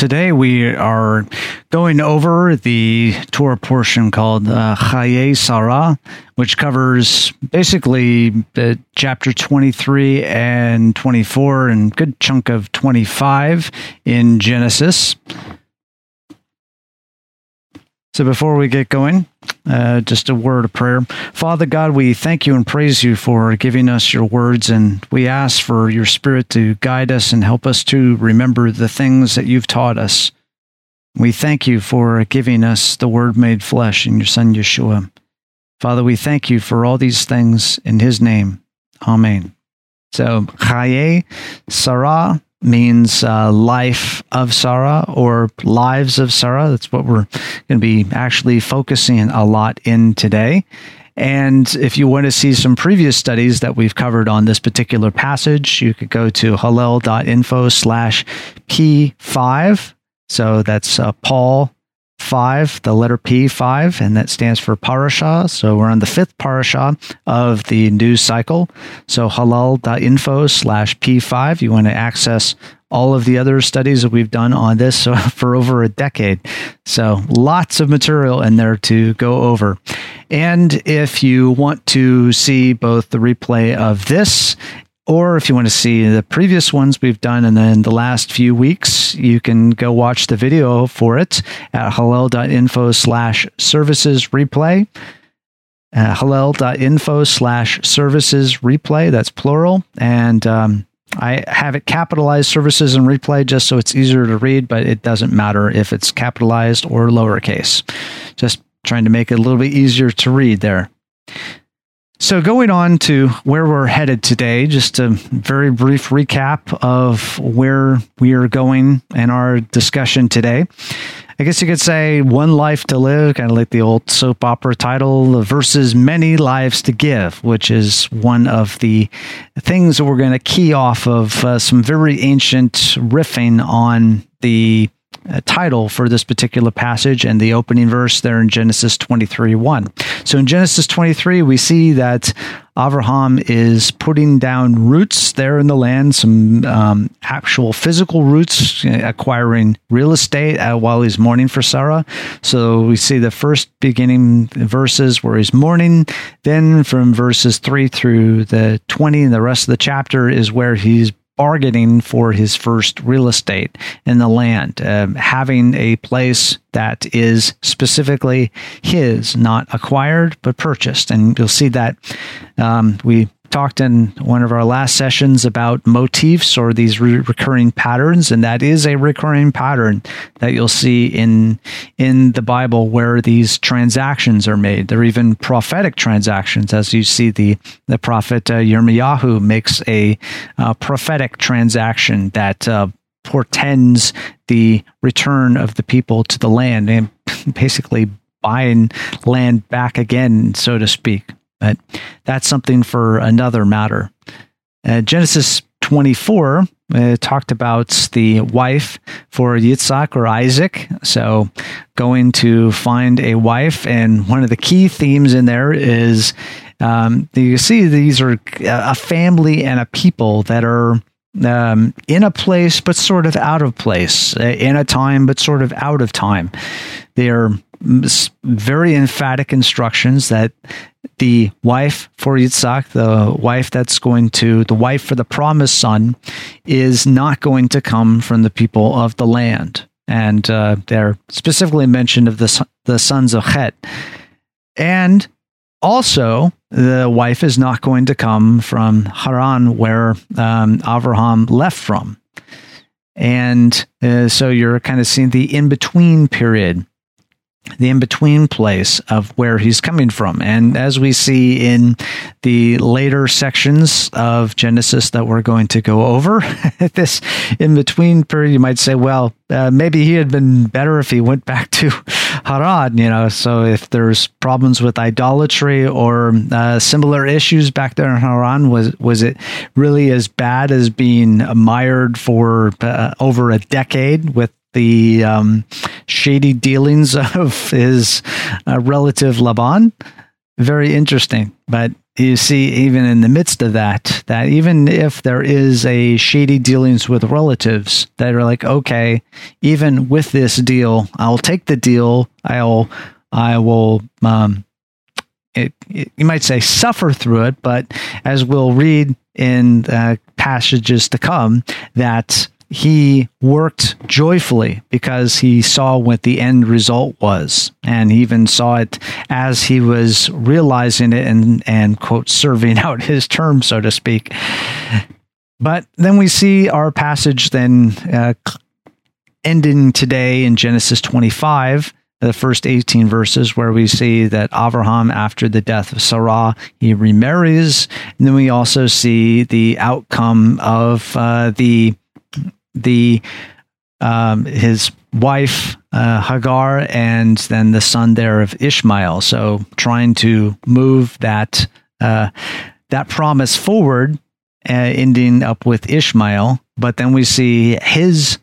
Today we are going over the Torah portion called uh, Sarah, which covers basically the chapter 23 and 24 and good chunk of 25 in Genesis. So before we get going, uh, just a word of prayer. Father God, we thank you and praise you for giving us your words, and we ask for your spirit to guide us and help us to remember the things that you've taught us. We thank you for giving us the word made flesh in your Son Yeshua. Father, we thank you for all these things in his name. Amen. So, Chayei Sarah means uh, life of Sarah or lives of Sarah. That's what we're going to be actually focusing a lot in today. And if you want to see some previous studies that we've covered on this particular passage, you could go to hallel.info slash P5. So that's uh, Paul 5, the letter P, 5, and that stands for parasha. So we're on the fifth parasha of the news cycle. So hallel.info slash P5. You want to access all of the other studies that we've done on this for over a decade. So lots of material in there to go over. And if you want to see both the replay of this or if you want to see the previous ones we've done and then the last few weeks, you can go watch the video for it at hallel.info slash services replay. Uh, hallel.info slash services replay. That's plural. And um, I have it capitalized services and replay just so it's easier to read, but it doesn't matter if it's capitalized or lowercase. Just trying to make it a little bit easier to read there. So, going on to where we're headed today, just a very brief recap of where we are going in our discussion today. I guess you could say One Life to Live, kind of like the old soap opera title, versus Many Lives to Give, which is one of the things that we're going to key off of uh, some very ancient riffing on the uh, title for this particular passage and the opening verse there in Genesis 23 1. So in Genesis 23, we see that Abraham is putting down roots there in the land, some um, actual physical roots, uh, acquiring real estate uh, while he's mourning for Sarah. So we see the first beginning verses where he's mourning. Then from verses 3 through the 20 and the rest of the chapter is where he's bargaining for his first real estate in the land, um, having a place that is specifically his, not acquired, but purchased. And you'll see that um, we talked in one of our last sessions about motifs or these re- recurring patterns and that is a recurring pattern that you'll see in in the bible where these transactions are made. They're even prophetic transactions as you see the the prophet uh, makes a uh, prophetic transaction that uh, portends the return of the people to the land and basically buying land back again so to speak but that's something for another matter. Uh, Genesis 24 uh, talked about the wife for Yitzhak or Isaac. So going to find a wife. And one of the key themes in there is um, you see these are a family and a people that are um, in a place, but sort of out of place, uh, in a time, but sort of out of time. They are very emphatic instructions that the wife for Yitzhak, the wife that's going to, the wife for the promised son, is not going to come from the people of the land. And uh, they're specifically mentioned of the, the sons of Het. And also, the wife is not going to come from Haran, where um, Avraham left from. And uh, so you're kind of seeing the in between period the in between place of where he's coming from. And as we see in the later sections of Genesis that we're going to go over, this in between period, you might say, well, uh, maybe he had been better if he went back to Haran, you know. So if there's problems with idolatry or uh, similar issues back there in Haran, was was it really as bad as being mired for uh, over a decade with the um, shady dealings of his uh, relative Laban. Very interesting. But you see, even in the midst of that, that even if there is a shady dealings with relatives that are like, okay, even with this deal, I'll take the deal. I'll, I will, um, it, it, you might say suffer through it, but as we'll read in uh, passages to come, that he worked joyfully because he saw what the end result was. And he even saw it as he was realizing it and, and quote, serving out his term, so to speak. But then we see our passage then uh, ending today in Genesis 25 the first 18 verses where we see that Abraham, after the death of Sarah, he remarries. And then we also see the outcome of uh, the the um, his wife uh, Hagar and then the son there of Ishmael. So trying to move that uh, that promise forward, uh, ending up with Ishmael. But then we see his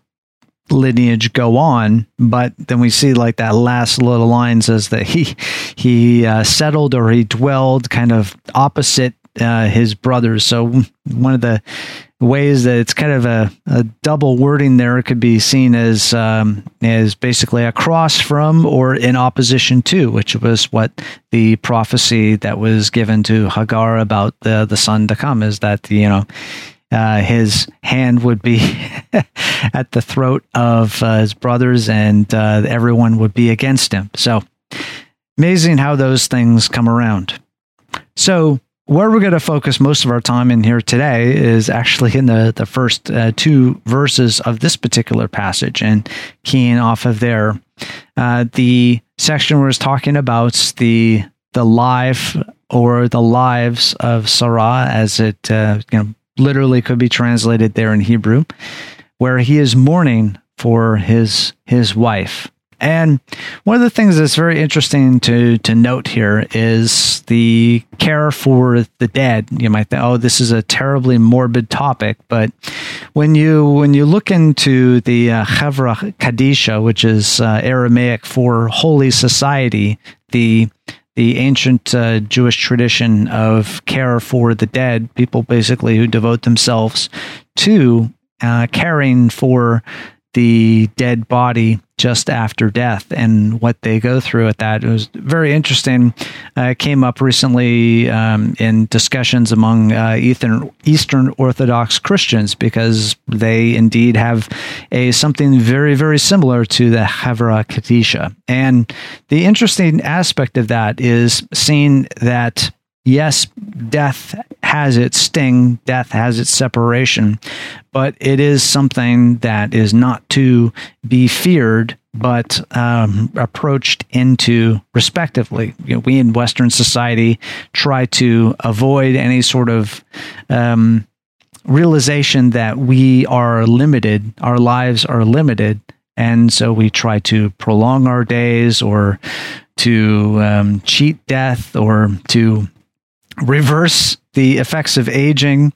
lineage go on. But then we see like that last little line says that he he uh, settled or he dwelled kind of opposite uh, his brothers. So one of the ways that it's kind of a, a double wording there could be seen as um, as basically across from or in opposition to, which was what the prophecy that was given to Hagar about the the son to come is that you know. Uh, his hand would be at the throat of uh, his brothers, and uh, everyone would be against him. So, amazing how those things come around. So, where we're going to focus most of our time in here today is actually in the, the first uh, two verses of this particular passage and keying off of there. Uh, the section where it's talking about the the life or the lives of Sarah, as it uh, you know literally could be translated there in Hebrew, where he is mourning for his his wife. And one of the things that's very interesting to to note here is the care for the dead. You might think, oh, this is a terribly morbid topic, but when you when you look into the uh, Chevra Kadisha, which is uh, Aramaic for holy society, the the ancient uh, Jewish tradition of care for the dead, people basically who devote themselves to uh, caring for the dead body just after death and what they go through at that. It was very interesting. Uh, came up recently um, in discussions among uh, Eastern, Eastern Orthodox Christians because they indeed have a something very, very similar to the Chevra Kadisha. And the interesting aspect of that is seeing that yes, death has its sting, death has its separation, but it is something that is not to be feared, but um, approached into respectively. You know, we in Western society try to avoid any sort of um, realization that we are limited, our lives are limited. And so we try to prolong our days or to um, cheat death or to reverse the effects of aging.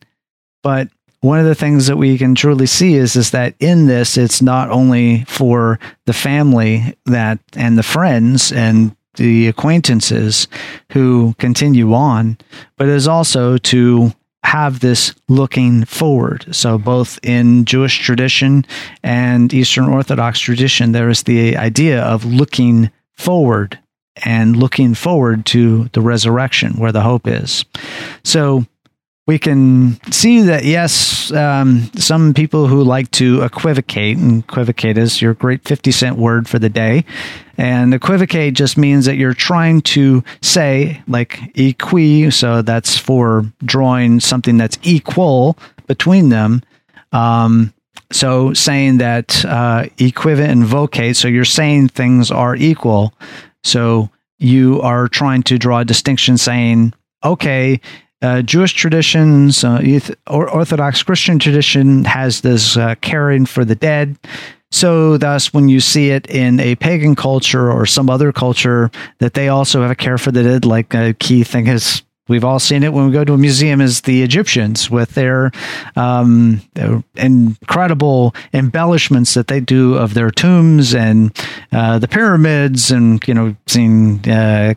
But one of the things that we can truly see is is that in this it's not only for the family that and the friends and the acquaintances who continue on, but it is also to have this looking forward. So, both in Jewish tradition and Eastern Orthodox tradition, there is the idea of looking forward and looking forward to the resurrection where the hope is. So we can see that, yes, um, some people who like to equivocate, and equivocate is your great 50 cent word for the day. And equivocate just means that you're trying to say, like, equi, so that's for drawing something that's equal between them. Um, So saying that uh, equivalent and vocate, so you're saying things are equal. So you are trying to draw a distinction saying, okay, uh, Jewish traditions, uh, Orthodox Christian tradition has this uh, caring for the dead. So, thus, when you see it in a pagan culture or some other culture, that they also have a care for the dead, like a key thing is we've all seen it when we go to a museum is the Egyptians with their, um, incredible embellishments that they do of their tombs and uh, the pyramids and, you know, seeing uh,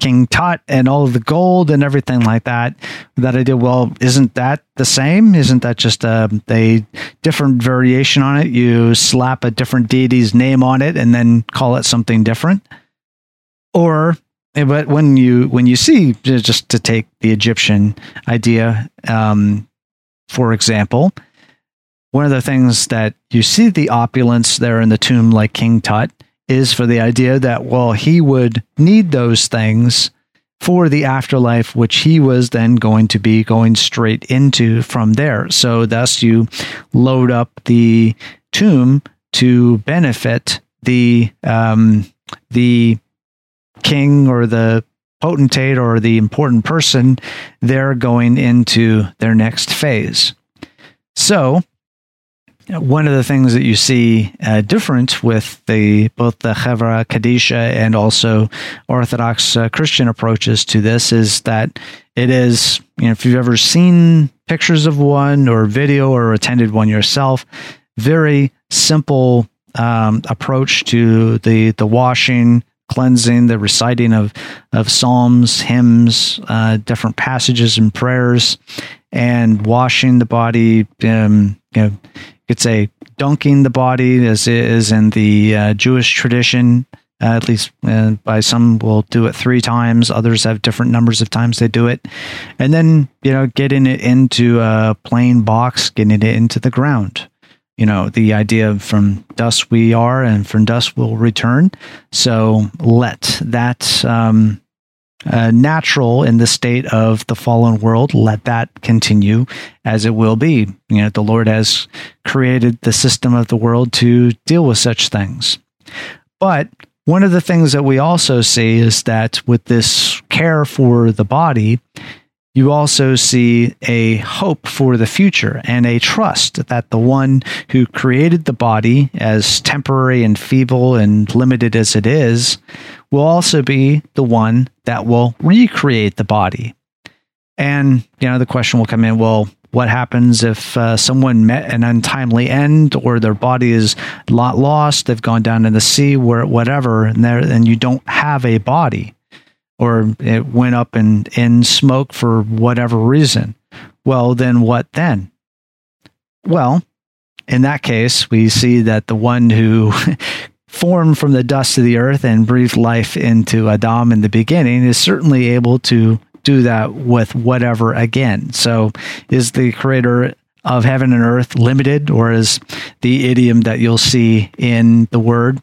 King Tut and all of the gold and everything like that. That idea, well, isn't that the same? Isn't that just a, a different variation on it? You slap a different deity's name on it and then call it something different? Or but when you when you see just to take the Egyptian idea, um, for example, one of the things that you see the opulence there in the tomb, like King Tut, is for the idea that, well, he would need those things for the afterlife, which he was then going to be going straight into from there. So, thus, you load up the tomb to benefit the um, the king or the potentate or the important person they're going into their next phase. So, one of the things that you see uh, different with the both the Chevra Kadisha and also Orthodox uh, Christian approaches to this is that it is, you know, if you've ever seen pictures of one or video or attended one yourself, very simple um, approach to the the washing, cleansing, the reciting of of psalms, hymns, uh, different passages and prayers, and washing the body. Um, you know, you could say dunking the body, as is in the uh, Jewish tradition. Uh, at least uh, by some will do it three times. Others have different numbers of times they do it, and then you know getting it into a plain box, getting it into the ground. You know the idea of from dust we are, and from dust we'll return. So let that um, uh, natural in the state of the fallen world. Let that continue as it will be. You know, the Lord has created the system of the world to deal with such things. But one of the things that we also see is that with this care for the body, you also see a hope for the future and a trust that the one who created the body, as temporary and feeble and limited as it is, will also be the one that will recreate the body. And, you know, the question will come in well, what happens if uh, someone met an untimely end or their body is lot lost, they've gone down in the sea, or whatever, and, and you don't have a body? Or it went up in, in smoke for whatever reason. Well, then what then? Well, in that case, we see that the one who formed from the dust of the earth and breathed life into Adam in the beginning is certainly able to do that with whatever again. So, is the creator of heaven and earth limited, or is the idiom that you'll see in the word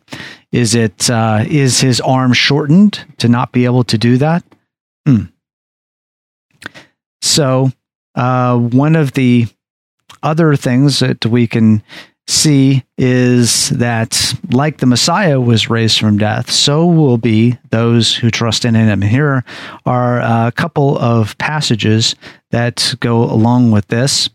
is it uh, is his arm shortened to not be able to do that? Hmm. So uh, one of the other things that we can see is that like the Messiah was raised from death, so will be those who trust in him. Here are a couple of passages that go along with this.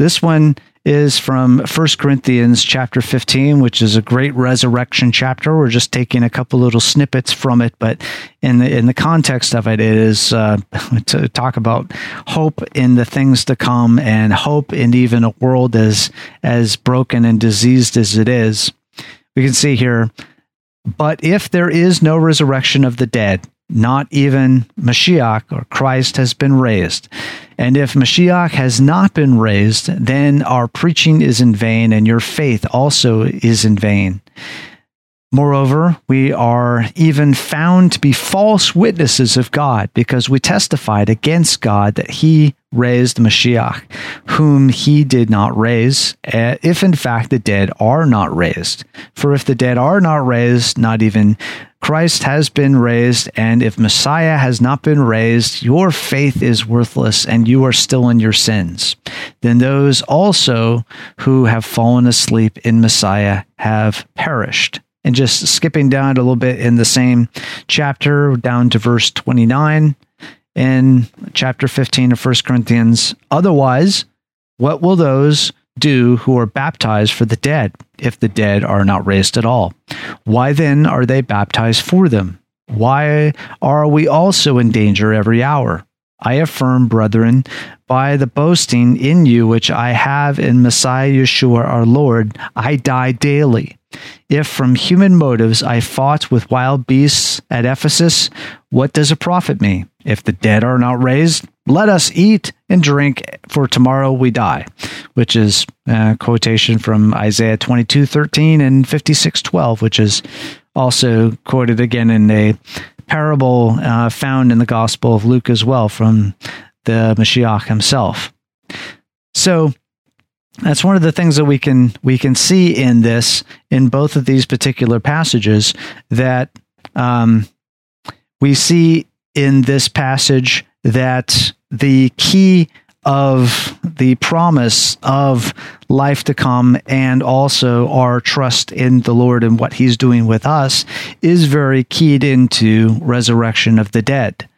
This one is from 1 Corinthians chapter 15, which is a great resurrection chapter. We're just taking a couple little snippets from it, but in the in the context of it, it is uh, to talk about hope in the things to come and hope in even a world as as broken and diseased as it is. We can see here, but if there is no resurrection of the dead, not even Mashiach or Christ has been raised. And if Mashiach has not been raised, then our preaching is in vain and your faith also is in vain. Moreover, we are even found to be false witnesses of God because we testified against God that he raised Mashiach, whom he did not raise, eh, if in fact the dead are not raised. For if the dead are not raised, not even Christ has been raised, and if Messiah has not been raised, your faith is worthless and you are still in your sins. Then those also who have fallen asleep in Messiah have perished. And just skipping down a little bit in the same chapter, down to verse 29 in chapter 15 of 1 Corinthians. Otherwise, what will those do who are baptized for the dead, if the dead are not raised at all? Why then are they baptized for them? Why are we also in danger every hour? I affirm, brethren, by the boasting in you which I have in Messiah Yeshua our Lord, I die daily. If from human motives I fought with wild beasts at Ephesus, what does it profit me? If the dead are not raised, let us eat and drink, for tomorrow we die, which is a quotation from Isaiah 22 13 and 56 12, which is also quoted again in a parable uh, found in the Gospel of Luke as well from the Mashiach himself. So, that's one of the things that we can we can see in this in both of these particular passages that um, we see in this passage that the key of the promise of life to come and also our trust in the Lord and what He's doing with us is very keyed into resurrection of the dead.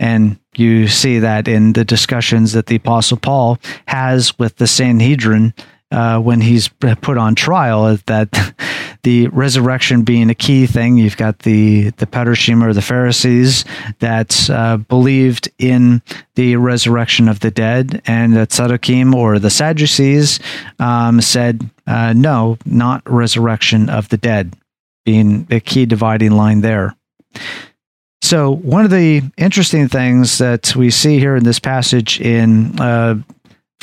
And you see that in the discussions that the Apostle Paul has with the Sanhedrin uh, when he's put on trial that the resurrection being a key thing. You've got the the Parushim or the Pharisees that uh, believed in the resurrection of the dead, and the Tzaddukim or the Sadducees um, said uh, no, not resurrection of the dead, being a key dividing line there. So, one of the interesting things that we see here in this passage in uh,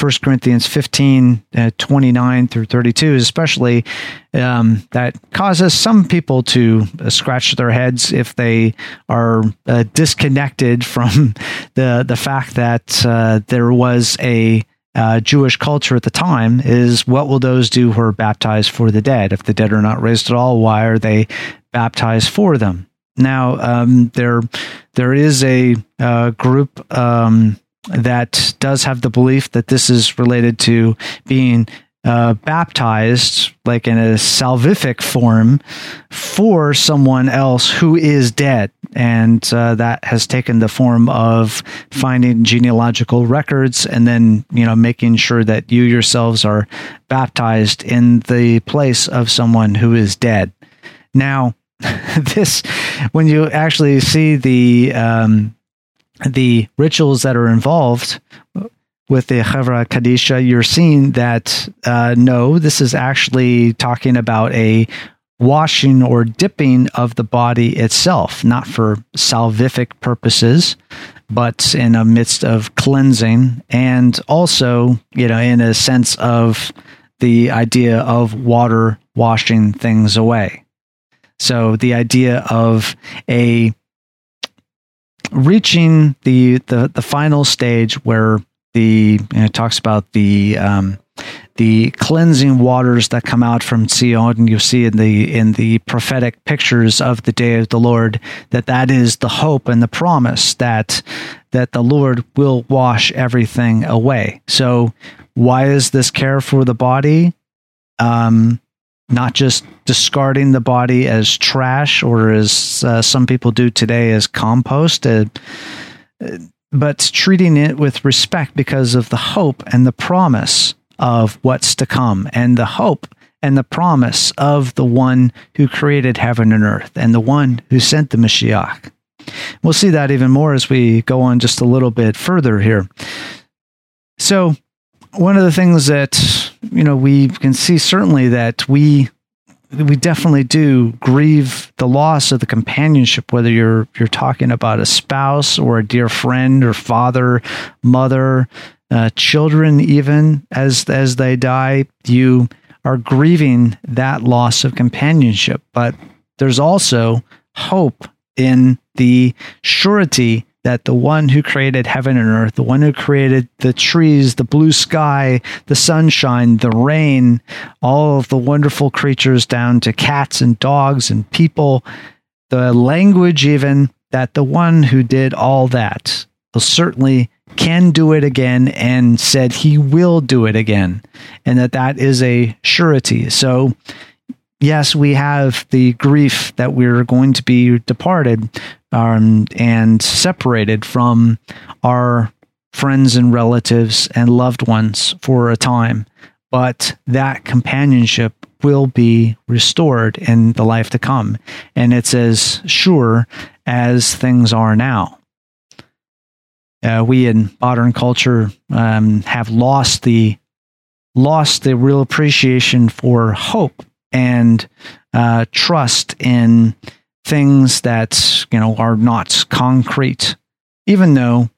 1 Corinthians 15, uh, 29 through 32, especially um, that causes some people to uh, scratch their heads if they are uh, disconnected from the, the fact that uh, there was a uh, Jewish culture at the time is what will those do who are baptized for the dead? If the dead are not raised at all, why are they baptized for them? Now, um, there there is a uh, group um, that does have the belief that this is related to being uh, baptized, like in a salvific form, for someone else who is dead. And uh, that has taken the form of finding genealogical records and then, you know, making sure that you yourselves are baptized in the place of someone who is dead. Now, this when you actually see the um, the rituals that are involved with the Chevra Kadisha, you're seeing that uh, no, this is actually talking about a washing or dipping of the body itself, not for salvific purposes, but in a midst of cleansing, and also, you know, in a sense of the idea of water washing things away. So the idea of a reaching the the, the final stage where the know, it talks about the um, the cleansing waters that come out from Zion, and you see in the in the prophetic pictures of the day of the Lord that that is the hope and the promise that that the Lord will wash everything away. So, why is this care for the body? Um, not just discarding the body as trash or as uh, some people do today as compost, uh, but treating it with respect because of the hope and the promise of what's to come and the hope and the promise of the one who created heaven and earth and the one who sent the Mashiach. We'll see that even more as we go on just a little bit further here. So, one of the things that you know we can see certainly that we we definitely do grieve the loss of the companionship whether you're you're talking about a spouse or a dear friend or father mother uh, children even as as they die you are grieving that loss of companionship. But there's also hope in the surety that the one who created heaven and earth, the one who created the trees, the blue sky, the sunshine, the rain, all of the wonderful creatures down to cats and dogs and people, the language, even, that the one who did all that will certainly can do it again and said he will do it again and that that is a surety. So yes we have the grief that we're going to be departed um, and separated from our friends and relatives and loved ones for a time. But that companionship will be restored in the life to come. And it's as sure as things are now. Uh, we in modern culture um, have lost the lost the real appreciation for hope and uh, trust in things that you know are not concrete, even though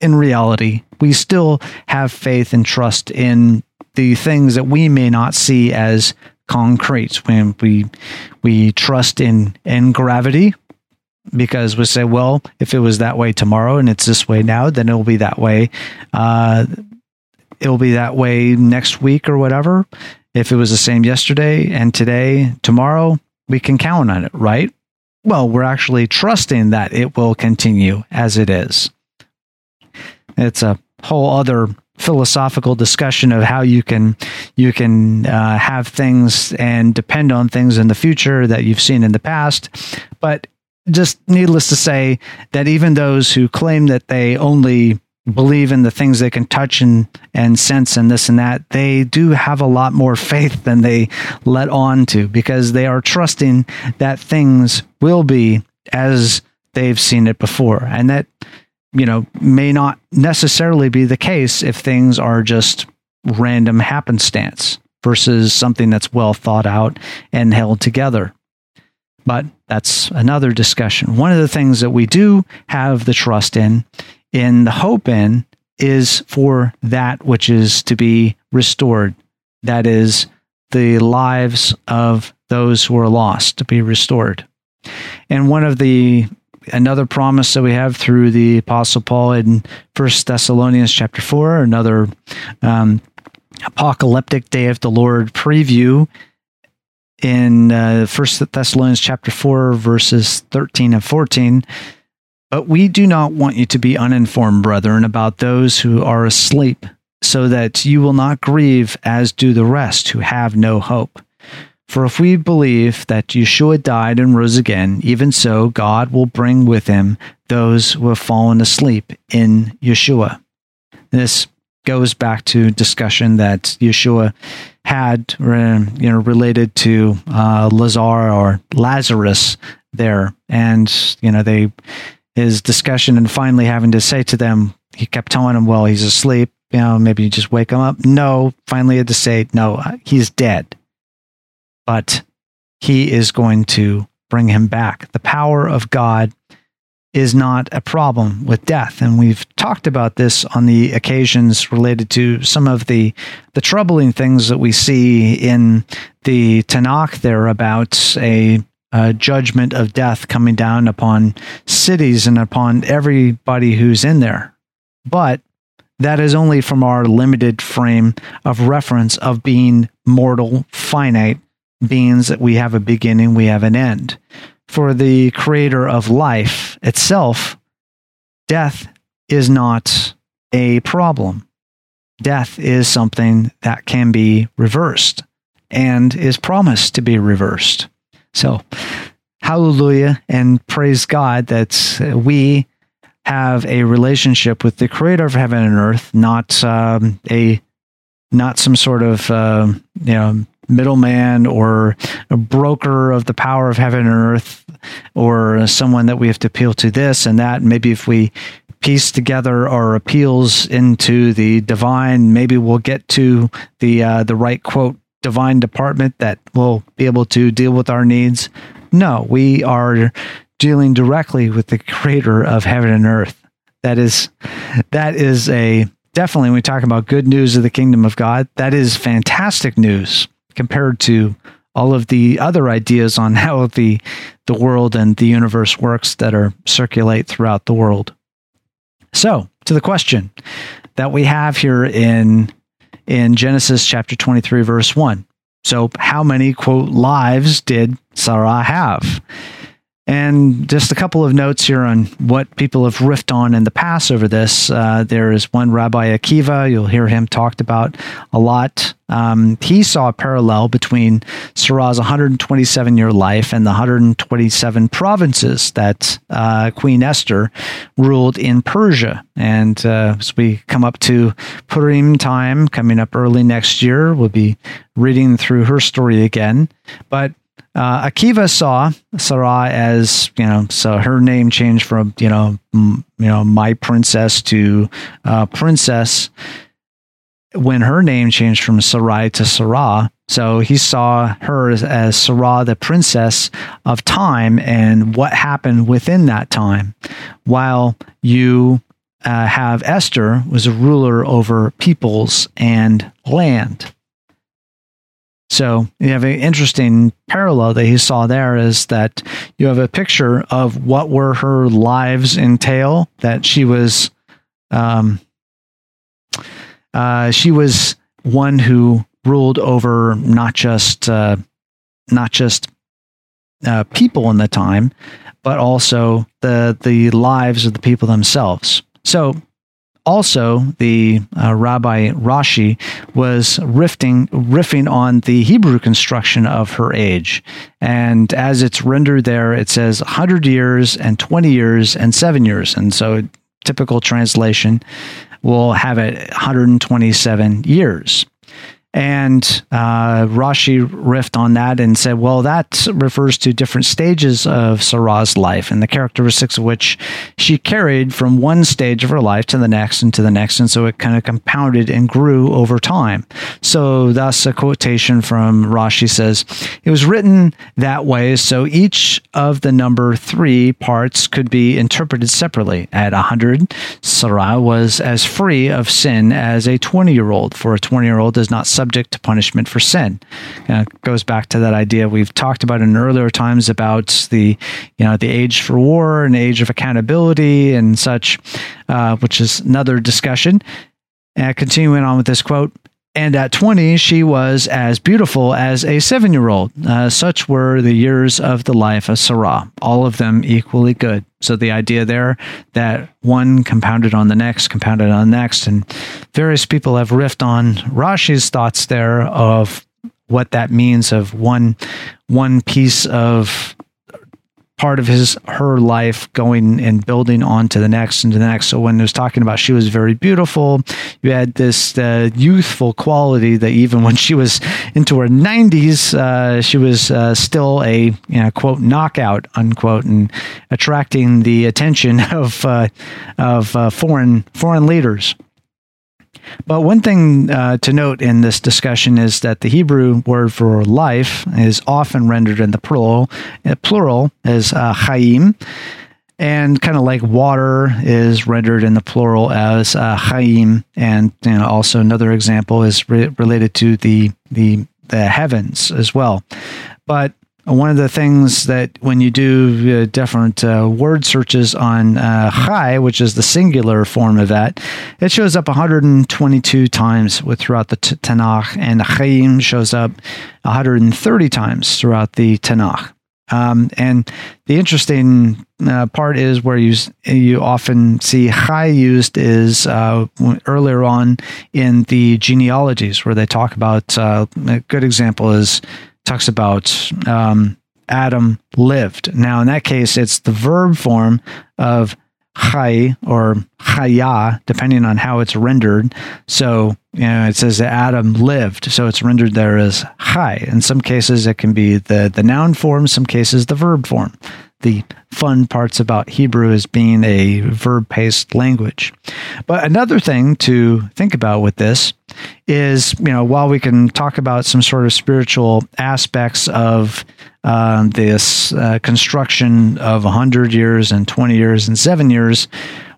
in reality we still have faith and trust in the things that we may not see as concrete. When we we trust in in gravity, because we say, well, if it was that way tomorrow and it's this way now, then it'll be that way. Uh, it'll be that way next week or whatever. If it was the same yesterday and today, tomorrow, we can count on it, right? Well, we're actually trusting that it will continue as it is. It's a whole other philosophical discussion of how you can you can uh, have things and depend on things in the future that you've seen in the past but just needless to say that even those who claim that they only believe in the things they can touch and, and sense and this and that, they do have a lot more faith than they let on to because they are trusting that things will be as they've seen it before. And that, you know, may not necessarily be the case if things are just random happenstance versus something that's well thought out and held together. But that's another discussion. One of the things that we do have the trust in, in the hope in, is for that which is to be restored. That is the lives of those who are lost to be restored. And one of the another promise that we have through the apostle paul in first thessalonians chapter 4 another um, apocalyptic day of the lord preview in uh, First Thessalonians chapter four, verses thirteen and fourteen. But we do not want you to be uninformed, brethren, about those who are asleep, so that you will not grieve as do the rest who have no hope. For if we believe that Yeshua died and rose again, even so God will bring with him those who have fallen asleep in Yeshua. This goes back to discussion that Yeshua had, uh, you know, related to uh, Lazar or Lazarus there, and you know they his discussion and finally having to say to them, he kept telling them, "Well, he's asleep. You know, maybe you just wake him up." No, finally had to say, "No, uh, he's dead," but he is going to bring him back. The power of God is not a problem with death. And we've talked about this on the occasions related to some of the the troubling things that we see in the Tanakh there about a, a judgment of death coming down upon cities and upon everybody who's in there. But that is only from our limited frame of reference of being mortal, finite beings that we have a beginning, we have an end for the creator of life itself, death is not a problem. Death is something that can be reversed and is promised to be reversed. So, hallelujah and praise God that we have a relationship with the creator of heaven and earth, not um, a not some sort of uh, you know middleman or a broker of the power of heaven and earth or someone that we have to appeal to this and that. Maybe if we piece together our appeals into the divine, maybe we'll get to the uh, the right quote divine department that will be able to deal with our needs. No, we are dealing directly with the creator of heaven and earth. That is that is a definitely when we talk about good news of the kingdom of God, that is fantastic news compared to all of the other ideas on how the the world and the universe works that are circulate throughout the world. So, to the question that we have here in in Genesis chapter 23 verse 1. So, how many quote lives did Sarah have? And just a couple of notes here on what people have riffed on in the past over this. Uh, there is one Rabbi Akiva, you'll hear him talked about a lot. Um, he saw a parallel between Sarah's 127 year life and the 127 provinces that uh, Queen Esther ruled in Persia. And uh, as we come up to Purim time, coming up early next year, we'll be reading through her story again. But uh, Akiva saw Sarah as you know, so her name changed from you know, m- you know, my princess to uh, princess when her name changed from Sarai to Sarah. So he saw her as, as Sarah, the princess of time, and what happened within that time. While you uh, have Esther was a ruler over peoples and land. So you have an interesting parallel that he saw there is that you have a picture of what were her lives entail. That she was, um, uh, she was one who ruled over not just uh, not just uh, people in the time, but also the the lives of the people themselves. So also, the uh, Rabbi Rashi was riffing, riffing on the Hebrew construction of her age. And as it's rendered there, it says 100 years and 20 years and seven years. And so, typical translation will have it 127 years. And uh, Rashi riffed on that and said, well, that refers to different stages of Sarah's life and the characteristics of which she carried from one stage of her life to the next and to the next. And so it kind of compounded and grew over time. So thus a quotation from Rashi says, it was written that way so each of the number three parts could be interpreted separately. At 100, Sarah was as free of sin as a 20 year old, for a 20 year old does not subject to punishment for sin. Uh, goes back to that idea we've talked about in earlier times about the, you know, the age for war and age of accountability and such, uh, which is another discussion. Uh, continuing on with this quote, and at 20, she was as beautiful as a seven year old. Uh, such were the years of the life of Sarah, all of them equally good. So the idea there that one compounded on the next, compounded on the next, and various people have riffed on Rashi's thoughts there of what that means of one one piece of part of his her life going and building on to the next and to the next. So when it was talking about she was very beautiful, you had this uh, youthful quality that even when she was into her 90s, uh, she was uh, still a you know, quote knockout unquote and attracting the attention of uh, of uh, foreign foreign leaders. But one thing uh, to note in this discussion is that the Hebrew word for life is often rendered in the plural, uh, plural as uh, and kind of like water is rendered in the plural as uh. And you know, also another example is re- related to the the the heavens as well. But one of the things that when you do uh, different uh, word searches on uh, chai, which is the singular form of that, it shows up 122 times with throughout the t- Tanakh, and chaim shows up 130 times throughout the Tanakh. Um, and the interesting uh, part is where you you often see chai used is uh, earlier on in the genealogies where they talk about uh, a good example is talks about um, Adam lived. Now, in that case, it's the verb form of chai or chaya, depending on how it's rendered. So, you know, it says that Adam lived, so it's rendered there as chai. In some cases, it can be the, the noun form, some cases, the verb form. The fun parts about Hebrew is being a verb based language. But another thing to think about with this is, you know, while we can talk about some sort of spiritual aspects of uh, this uh, construction of 100 years and 20 years and seven years,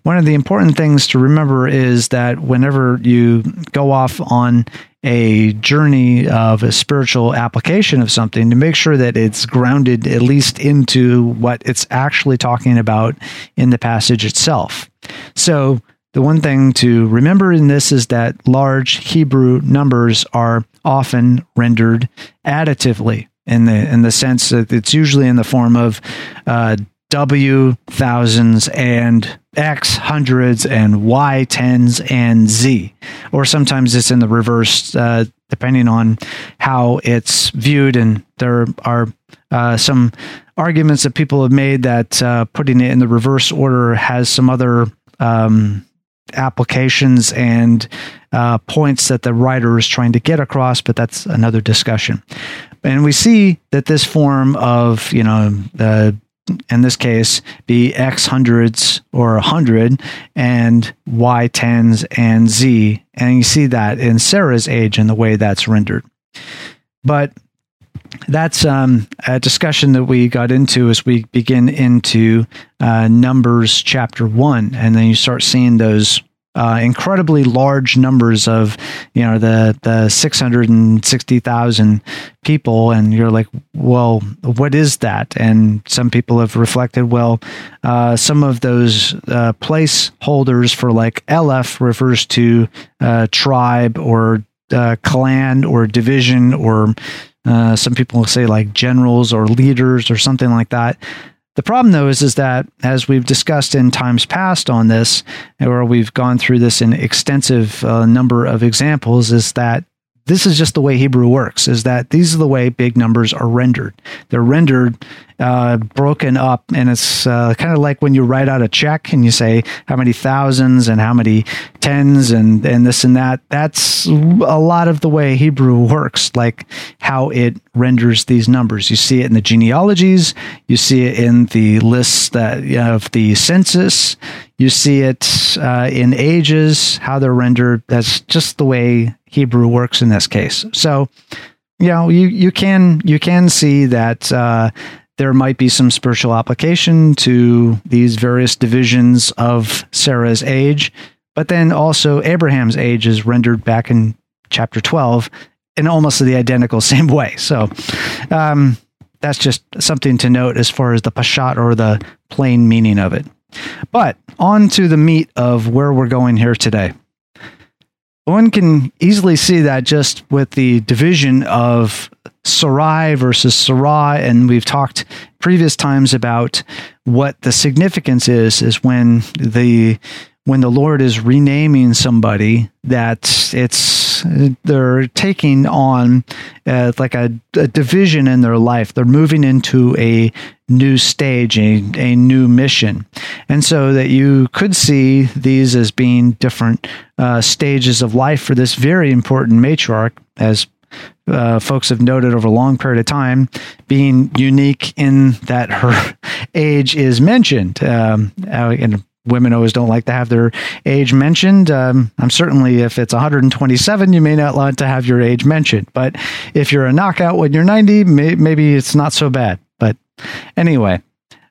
one of the important things to remember is that whenever you go off on a journey of a spiritual application of something to make sure that it's grounded at least into what it's actually talking about in the passage itself. So, the one thing to remember in this is that large Hebrew numbers are often rendered additively in the in the sense that it's usually in the form of uh, W thousands and X hundreds and Y tens and Z, or sometimes it's in the reverse, uh, depending on how it's viewed. And there are uh, some arguments that people have made that uh, putting it in the reverse order has some other um, applications and uh, points that the writer is trying to get across, but that's another discussion. And we see that this form of, you know, the in this case, be x hundreds or 100 and y tens and z. And you see that in Sarah's age and the way that's rendered. But that's um, a discussion that we got into as we begin into uh, Numbers chapter one. And then you start seeing those uh, incredibly large numbers of you know the the 660,000 people and you're like well what is that and some people have reflected well uh, some of those uh, placeholders for like elef refers to uh, tribe or uh, clan or division or uh, some people say like generals or leaders or something like that. The problem, though, is, is that as we've discussed in times past on this, or we've gone through this in extensive uh, number of examples, is that this is just the way Hebrew works, is that these are the way big numbers are rendered. They're rendered uh, broken up, and it's uh, kind of like when you write out a check and you say how many thousands and how many tens and and this and that. That's a lot of the way Hebrew works, like how it renders these numbers. You see it in the genealogies, you see it in the lists that of the census, you see it uh, in ages, how they're rendered. That's just the way Hebrew works in this case. So, you know, you you can you can see that uh, there might be some spiritual application to these various divisions of Sarah's age, but then also Abraham's age is rendered back in chapter 12 in almost the identical same way. So um, that's just something to note as far as the peshat or the plain meaning of it. But on to the meat of where we're going here today. One can easily see that just with the division of Sarai versus Sarah, and we've talked previous times about what the significance is, is when the when the Lord is renaming somebody, that it's they're taking on uh, like a, a, division in their life. They're moving into a new stage, a, a new mission, and so that you could see these as being different uh, stages of life for this very important matriarch, as uh, folks have noted over a long period of time, being unique in that her age is mentioned. Um, and women always don't like to have their age mentioned. Um, I'm certainly, if it's 127, you may not want to have your age mentioned. But if you're a knockout when you're 90, may, maybe it's not so bad. But anyway,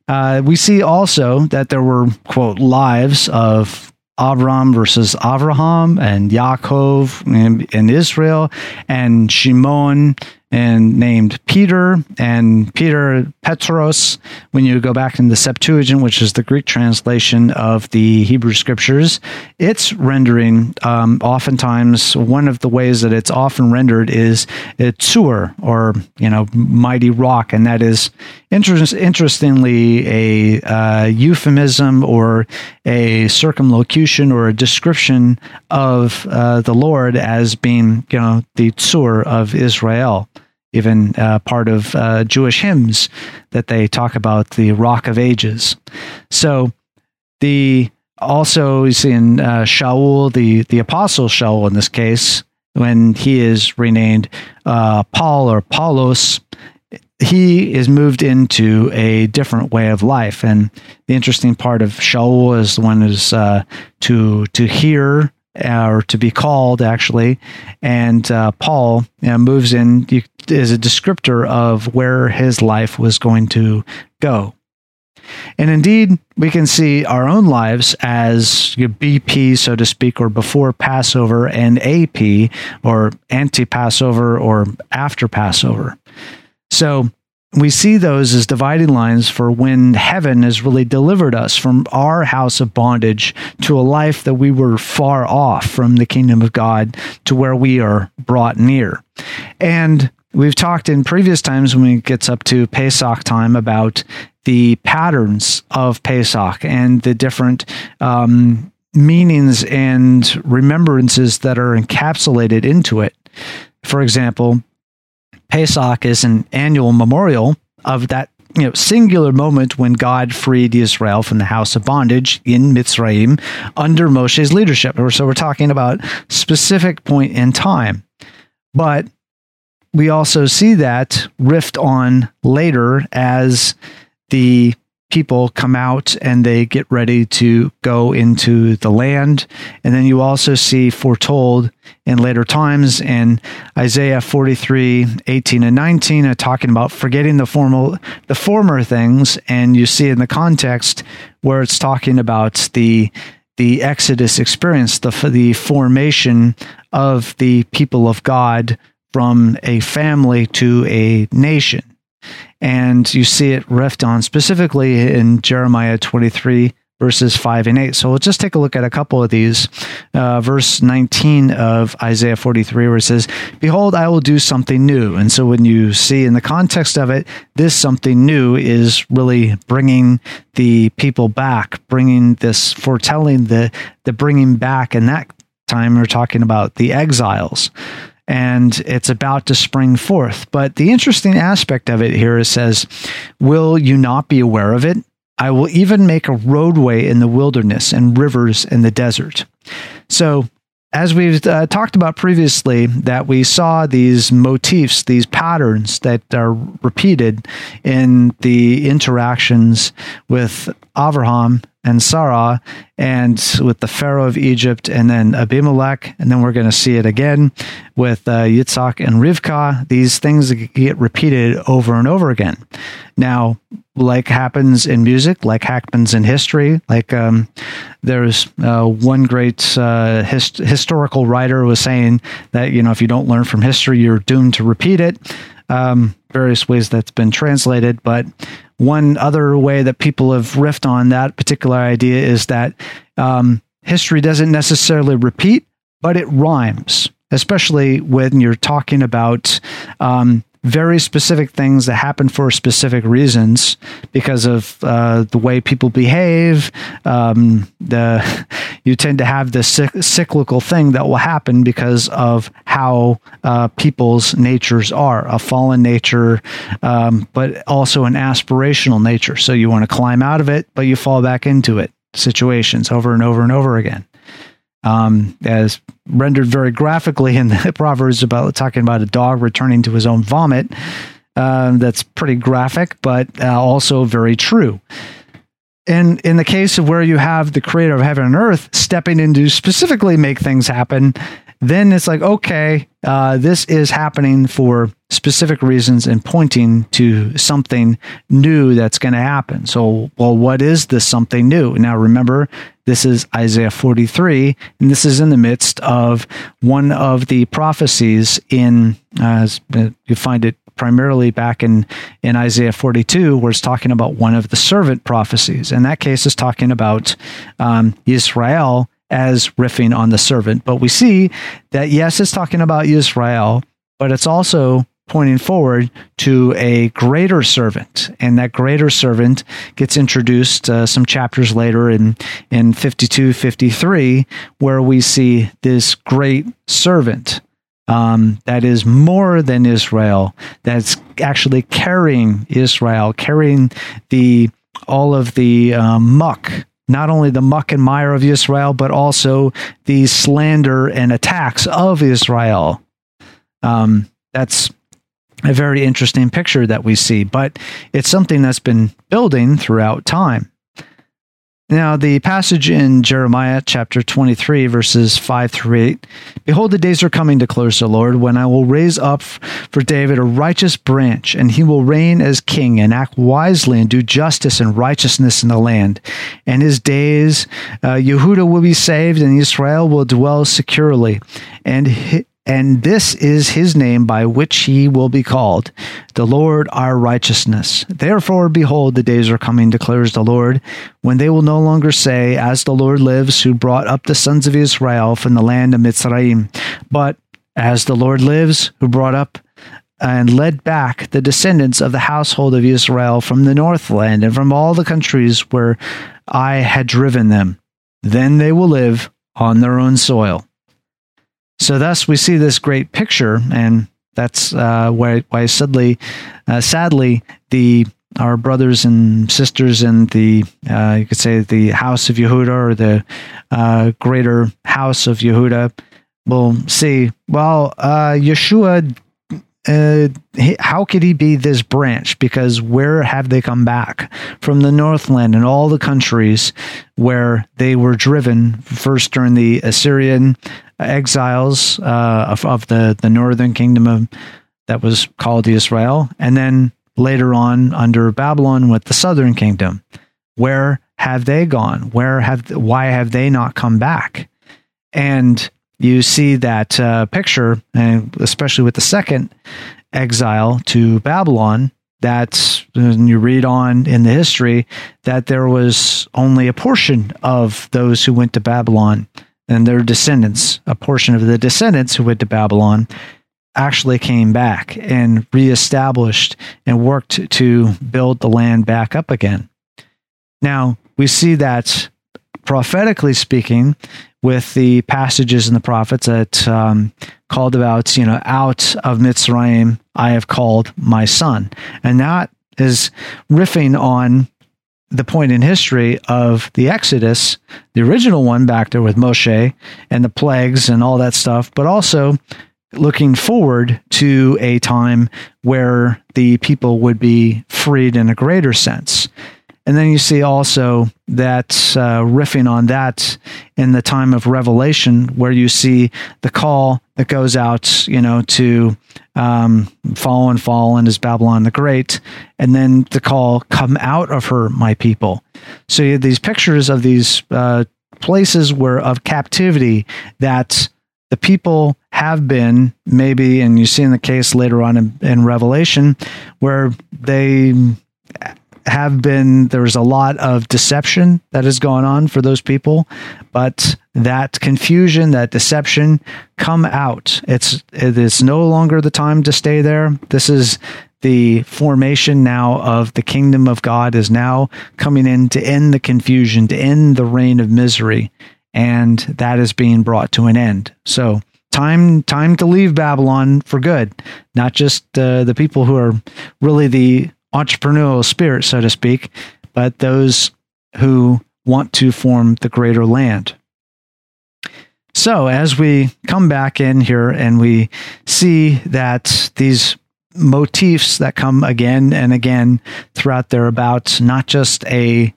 uh, we see also that there were, quote, lives of Avram versus Avraham and Yaakov and, and Israel and Shimon and named Peter and Peter Petros. When you go back in the Septuagint, which is the Greek translation of the Hebrew scriptures, it's rendering um, oftentimes one of the ways that it's often rendered is Tsur or you know mighty rock, and that is interest, interestingly a uh, euphemism or a circumlocution or a description of uh, the Lord as being you know the Tsur of Israel even uh, part of uh, Jewish hymns that they talk about the Rock of Ages. So the also see in uh, Shaul, the the apostle Shaul in this case, when he is renamed uh, Paul or Paulos, he is moved into a different way of life. And the interesting part of Shaul is the one is uh, to to hear or to be called actually. And uh, Paul you know, moves in is a descriptor of where his life was going to go. And indeed, we can see our own lives as BP, so to speak, or before Passover, and AP, or anti Passover, or after Passover. So we see those as dividing lines for when heaven has really delivered us from our house of bondage to a life that we were far off from the kingdom of God to where we are brought near. And we've talked in previous times when it gets up to Pesach time about the patterns of Pesach and the different um, meanings and remembrances that are encapsulated into it. For example, Pesach is an annual memorial of that you know singular moment when God freed Israel from the house of bondage in Mitzrayim under Moshe's leadership. So we're talking about specific point in time. But we also see that rift on later as the people come out and they get ready to go into the land. And then you also see foretold in later times in Isaiah 43, 18 and 19, uh, talking about forgetting the formal, the former things. And you see in the context where it's talking about the, the Exodus experience, the, the formation of the people of God from a family to a nation and you see it riffed on specifically in Jeremiah 23 verses 5 and 8. So let's just take a look at a couple of these. Uh, verse 19 of Isaiah 43, where it says, Behold, I will do something new. And so when you see in the context of it, this something new is really bringing the people back, bringing this foretelling the, the bringing back. And that time we're talking about the exiles and it's about to spring forth. But the interesting aspect of it here is says, Will you not be aware of it? I will even make a roadway in the wilderness and rivers in the desert. So, as we've uh, talked about previously, that we saw these motifs, these patterns that are repeated in the interactions with Avraham and Sarah and with the Pharaoh of Egypt and then Abimelech. And then we're going to see it again with uh, Yitzhak and Rivka. These things get repeated over and over again. Now, like happens in music, like happens in history, like um, there's uh, one great uh, hist- historical writer was saying that, you know, if you don't learn from history, you're doomed to repeat it. Um, various ways that's been translated, but one other way that people have riffed on that particular idea is that um, history doesn't necessarily repeat, but it rhymes, especially when you're talking about um, very specific things that happen for specific reasons because of uh, the way people behave. Um, the you tend to have this cyclical thing that will happen because of how uh, people's natures are a fallen nature, um, but also an aspirational nature. So you want to climb out of it, but you fall back into it situations over and over and over again um, as rendered very graphically in the Proverbs about talking about a dog returning to his own vomit. Um, that's pretty graphic, but uh, also very true. And in the case of where you have the creator of heaven and earth stepping in to specifically make things happen, then it's like, okay, uh, this is happening for specific reasons and pointing to something new that's going to happen. So, well, what is this something new? Now, remember, this is Isaiah 43, and this is in the midst of one of the prophecies in, uh, you find it primarily back in, in Isaiah 42, where it's talking about one of the servant prophecies. In that case, is talking about um, Israel as riffing on the servant. But we see that, yes, it's talking about Israel, but it's also pointing forward to a greater servant. And that greater servant gets introduced uh, some chapters later in, in 52, 53, where we see this great servant um, that is more than Israel, that's actually carrying Israel, carrying the all of the uh, muck not only the muck and mire of Israel, but also the slander and attacks of Israel. Um, that's a very interesting picture that we see, but it's something that's been building throughout time. Now, the passage in Jeremiah chapter 23, verses 5 through 8 Behold, the days are coming, declares the Lord, when I will raise up for David a righteous branch, and he will reign as king and act wisely and do justice and righteousness in the land. And his days, uh, Yehuda will be saved, and Israel will dwell securely. And and this is his name by which he will be called, the Lord our righteousness. Therefore, behold, the days are coming, declares the Lord, when they will no longer say, As the Lord lives, who brought up the sons of Israel from the land of Mitzrayim, but as the Lord lives, who brought up and led back the descendants of the household of Israel from the northland and from all the countries where I had driven them. Then they will live on their own soil. So thus we see this great picture, and that's uh, why, why sadly, uh, sadly, the our brothers and sisters in the uh, you could say the house of Yehuda or the uh, greater house of Yehuda will see. Well, uh, Yeshua uh, how could he be this branch? Because where have they come back from the Northland and all the countries where they were driven first during the Assyrian exiles uh, of, of, the, the northern kingdom of, that was called Israel, and then later on under Babylon with the southern kingdom. Where have they gone? Where have why have they not come back? And you see that uh, picture, and especially with the second exile to Babylon, that you read on in the history that there was only a portion of those who went to Babylon and their descendants, a portion of the descendants who went to Babylon, actually came back and reestablished and worked to build the land back up again. Now, we see that prophetically speaking, with the passages in the prophets that um, called about, you know, out of Mitzrayim, I have called my son. And that is riffing on the point in history of the Exodus, the original one back there with Moshe and the plagues and all that stuff, but also looking forward to a time where the people would be freed in a greater sense. And then you see also that uh, riffing on that in the time of Revelation, where you see the call that goes out, you know, to um, fall and fall and is Babylon the Great, and then the call, come out of her, my people. So you have these pictures of these uh, places where of captivity that the people have been maybe, and you see in the case later on in, in Revelation, where they have been there's a lot of deception that has gone on for those people but that confusion that deception come out. It's it is no longer the time to stay there. This is the formation now of the kingdom of god is now coming in to end the confusion to end the reign of misery and that is being brought to an end. So time time to leave babylon for good not just uh, the people who are really the entrepreneurial spirit, so to speak, but those who want to form the greater land. So, as we come back in here and we see that these motifs that come again and again throughout their about not just a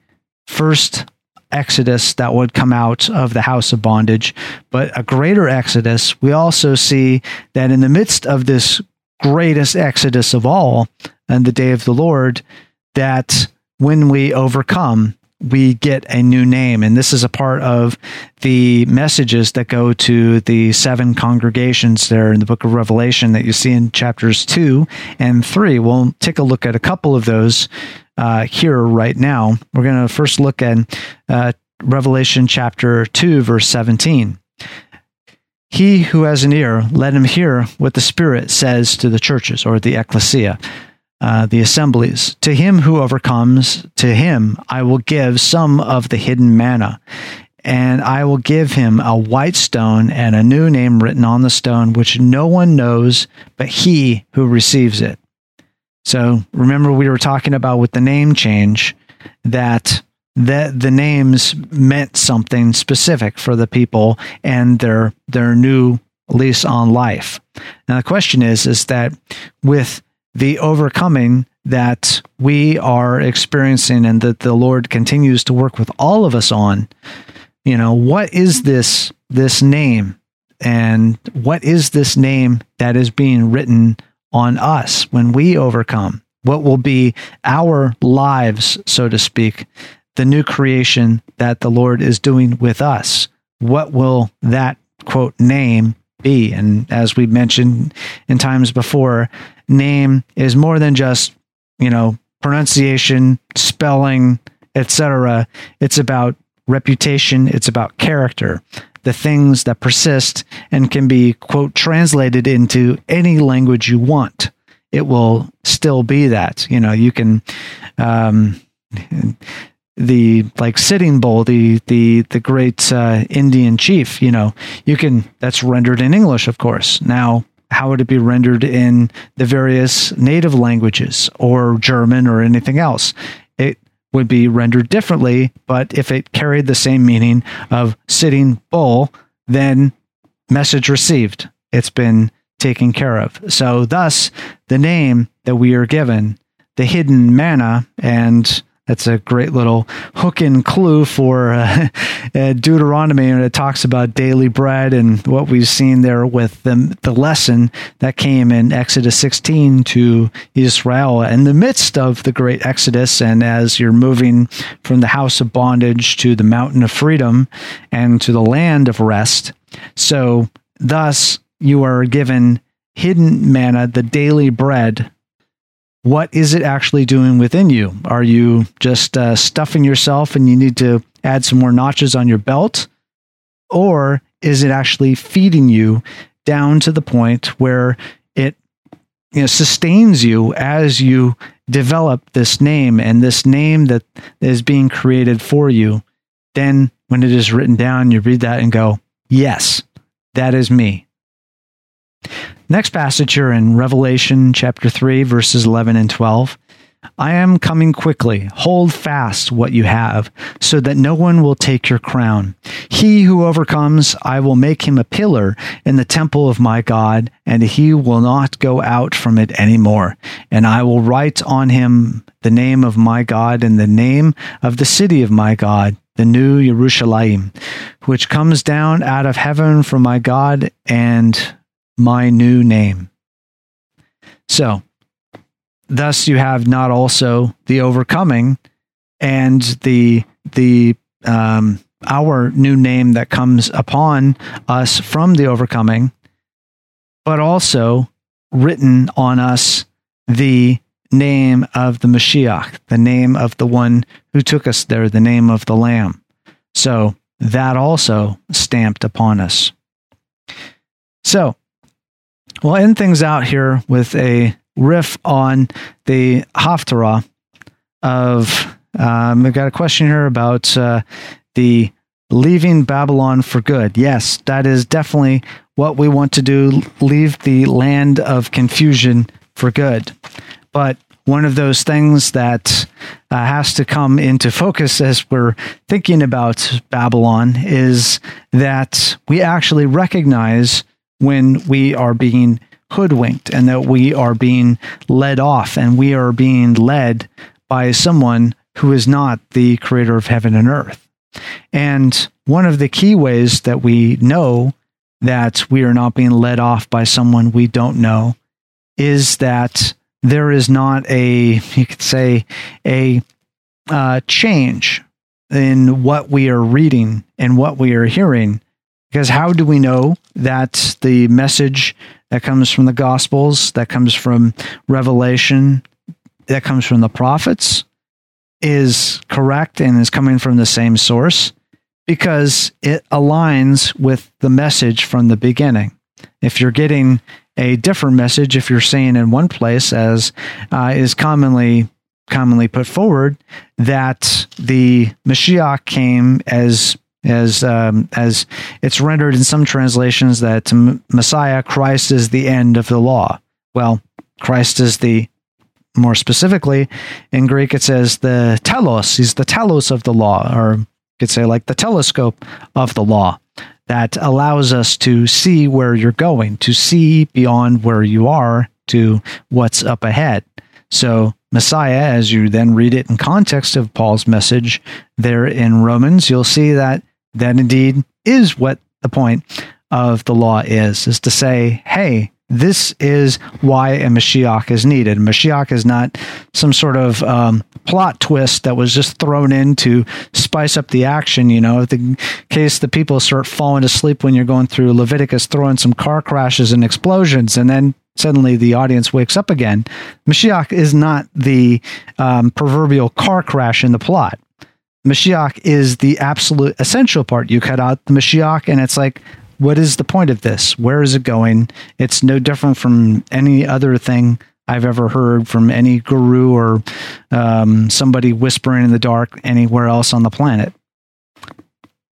first exodus that would come out of the house of bondage, but a greater exodus, we also see that in the midst of this greatest exodus of all and the day of the Lord, that when we overcome, we get a new name. And this is a part of the messages that go to the seven congregations there in the book of Revelation that you see in chapters two and three. We'll take a look at a couple of those uh, here right now. We're going to first look at uh, Revelation chapter 2, verse 17. He who has an ear, let him hear what the Spirit says to the churches or the ecclesia, uh, the assemblies. To him who overcomes, to him I will give some of the hidden manna, and I will give him a white stone and a new name written on the stone, which no one knows but he who receives it. So remember, we were talking about with the name change that that the names meant something specific for the people and their their new lease on life. Now the question is is that with the overcoming that we are experiencing and that the Lord continues to work with all of us on. You know, what is this this name and what is this name that is being written on us when we overcome? What will be our lives, so to speak, the new creation that the Lord is doing with us? What will that quote name be? And as we mentioned in times before, name is more than just, you know, pronunciation, spelling, etc. It's about reputation, it's about character, the things that persist and can be, quote, translated into any language you want. It will still be that. You know, you can, um, the like Sitting Bull, the the the great uh, Indian chief. You know, you can that's rendered in English, of course. Now, how would it be rendered in the various native languages or German or anything else? It would be rendered differently, but if it carried the same meaning of sitting bull, then message received. It's been taken care of. So, thus, the name that we are given, the hidden manna, and that's a great little hook and clue for uh, uh, Deuteronomy, and it talks about daily bread and what we've seen there with the, the lesson that came in Exodus 16 to Israel in the midst of the great Exodus, and as you're moving from the house of bondage to the mountain of freedom and to the land of rest. So, thus, you are given hidden manna, the daily bread what is it actually doing within you? Are you just uh, stuffing yourself and you need to add some more notches on your belt? Or is it actually feeding you down to the point where it you know, sustains you as you develop this name and this name that is being created for you? Then, when it is written down, you read that and go, Yes, that is me. Next passage here in Revelation chapter 3, verses 11 and 12. I am coming quickly. Hold fast what you have, so that no one will take your crown. He who overcomes, I will make him a pillar in the temple of my God, and he will not go out from it any more. And I will write on him the name of my God and the name of the city of my God, the new Jerusalem, which comes down out of heaven from my God, and my new name. So, thus you have not also the overcoming and the the um, our new name that comes upon us from the overcoming, but also written on us the name of the Mashiach, the name of the one who took us there, the name of the Lamb. So that also stamped upon us. So We'll end things out here with a riff on the Haftarah of. Um, we've got a question here about uh, the leaving Babylon for good. Yes, that is definitely what we want to do leave the land of confusion for good. But one of those things that uh, has to come into focus as we're thinking about Babylon is that we actually recognize when we are being hoodwinked and that we are being led off and we are being led by someone who is not the creator of heaven and earth. And one of the key ways that we know that we are not being led off by someone we don't know is that there is not a, you could say, a uh, change in what we are reading and what we are hearing because how do we know that the message that comes from the Gospels, that comes from Revelation, that comes from the prophets is correct and is coming from the same source? Because it aligns with the message from the beginning. If you're getting a different message, if you're saying in one place, as uh, is commonly commonly put forward, that the Mashiach came as as um, as it's rendered in some translations that Messiah Christ is the end of the law. Well, Christ is the more specifically in Greek it says the telos. He's the telos of the law, or you could say like the telescope of the law that allows us to see where you're going, to see beyond where you are to what's up ahead. So Messiah, as you then read it in context of Paul's message there in Romans, you'll see that that indeed is what the point of the law is, is to say, hey, this is why a Mashiach is needed. Mashiach is not some sort of um, plot twist that was just thrown in to spice up the action. You know, the case the people start falling asleep when you're going through Leviticus, throwing some car crashes and explosions, and then suddenly the audience wakes up again. Mashiach is not the um, proverbial car crash in the plot. Mashiach is the absolute essential part. You cut out the Mashiach, and it's like, what is the point of this? Where is it going? It's no different from any other thing I've ever heard from any guru or um, somebody whispering in the dark anywhere else on the planet.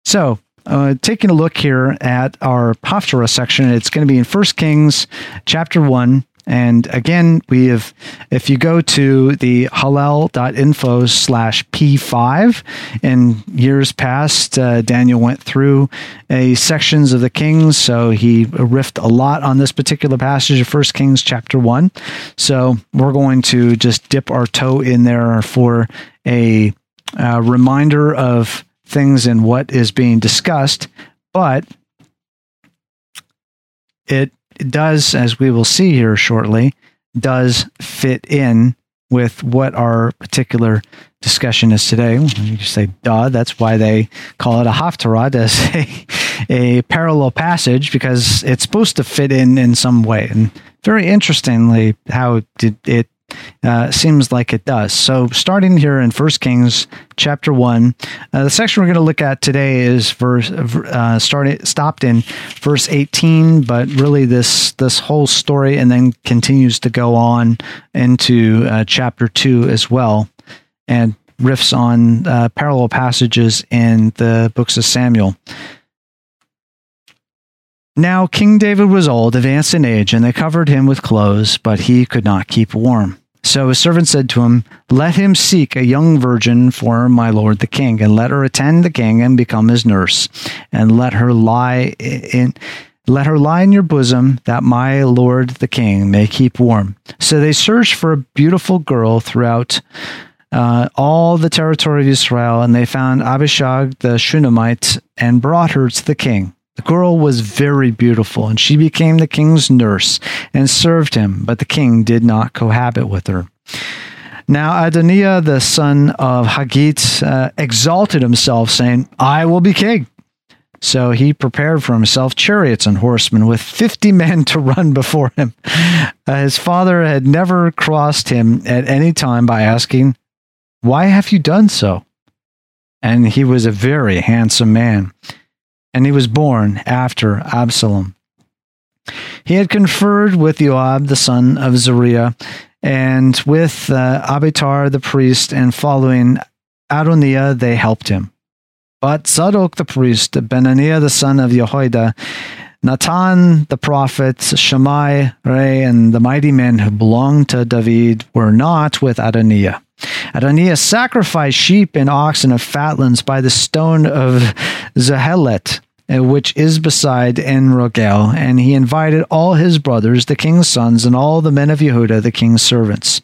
So, uh, taking a look here at our Haftarah section, it's going to be in First Kings chapter 1, and again, we have, if you go to the hallel.info slash P5, in years past, uh, Daniel went through a sections of the Kings. So he riffed a lot on this particular passage of First Kings chapter 1. So we're going to just dip our toe in there for a, a reminder of things and what is being discussed. But it does, as we will see here shortly, does fit in with what our particular discussion is today. You just say, duh, that's why they call it a haftarah as a, a parallel passage because it's supposed to fit in in some way. And very interestingly, how did it uh, seems like it does. So, starting here in First Kings chapter one, uh, the section we're going to look at today is verse uh, started stopped in verse eighteen, but really this this whole story and then continues to go on into uh, chapter two as well, and riffs on uh, parallel passages in the books of Samuel. Now King David was old, advanced in age, and they covered him with clothes, but he could not keep warm. So his servant said to him, Let him seek a young virgin for my lord the king, and let her attend the king and become his nurse, and let her lie in let her lie in your bosom, that my lord the king may keep warm. So they searched for a beautiful girl throughout uh, all the territory of Israel, and they found Abishag the Shunammite and brought her to the king. The girl was very beautiful, and she became the king's nurse and served him, but the king did not cohabit with her. Now Adoniah, the son of Haggith, uh, exalted himself, saying, I will be king. So he prepared for himself chariots and horsemen with 50 men to run before him. Uh, his father had never crossed him at any time by asking, Why have you done so? And he was a very handsome man and he was born after Absalom. He had conferred with Joab, the son of Zeruiah, and with uh, Abiathar the priest, and following Adoniah, they helped him. But Zadok the priest, Benaniah the son of Jehoiada, Nathan the prophet, Shammai, Rei, and the mighty men who belonged to David were not with Adoniah. Adoniah sacrificed sheep and oxen of fatlands by the stone of Zohelet, uh, Uh, which is beside Enrogel, and he invited all his brothers, the king's sons, and all the men of Yehuda, the king's servants.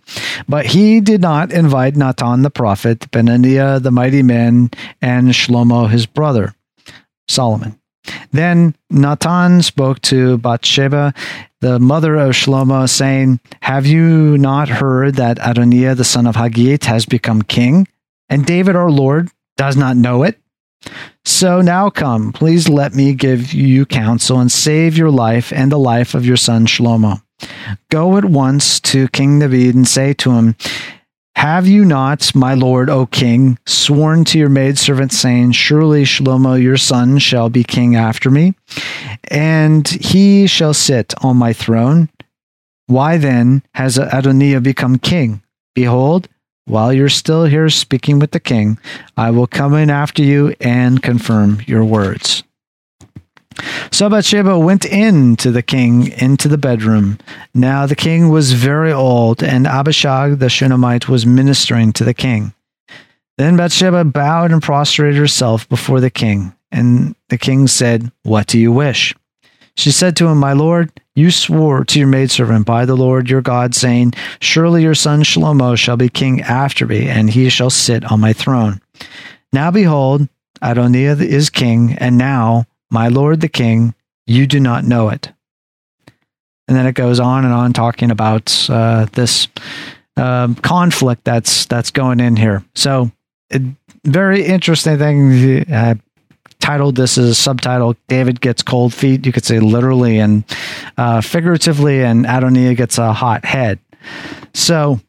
But he did not invite Nathan the prophet, Benaniah the mighty man, and Shlomo his brother, Solomon. Then Nathan spoke to Bathsheba, the mother of Shlomo, saying, Have you not heard that Adoniah the son of Haggith has become king, and David our Lord does not know it? So now come, please let me give you counsel and save your life and the life of your son Shlomo. Go at once to King David and say to him, have you not, my lord, O king, sworn to your maidservant, saying, Surely Shlomo your son shall be king after me, and he shall sit on my throne? Why then has Adoniah become king? Behold, while you're still here speaking with the king, I will come in after you and confirm your words. So Bathsheba went in to the king into the bedroom. Now the king was very old, and Abishag the Shunammite was ministering to the king. Then Bathsheba bowed and prostrated herself before the king, and the king said, What do you wish? She said to him, My Lord, you swore to your maidservant by the Lord your God, saying, Surely your son Shlomo shall be king after me, and he shall sit on my throne. Now behold, Adoniah is king, and now, my lord the king, you do not know it. And then it goes on and on talking about uh, this uh, conflict that's that's going in here. So, it, very interesting thing. I titled this as a subtitle David gets cold feet. You could say literally and uh, figuratively, and Adonia gets a hot head. So,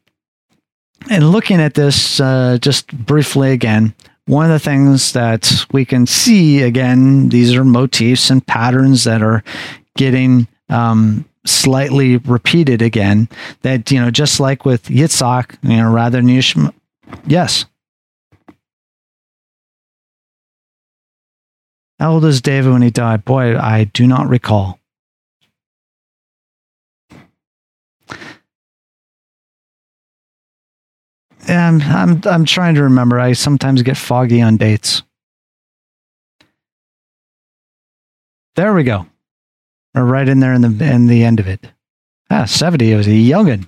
in looking at this uh, just briefly again, one of the things that we can see again, these are motifs and patterns that are getting um, slightly repeated again. That, you know, just like with Yitzhak, you know, rather than Yishmael. Yes. How old is David when he died? Boy, I do not recall. And I'm I'm trying to remember. I sometimes get foggy on dates. There we go. Or right in there in the in the end of it. Ah, 70. It was a youngin.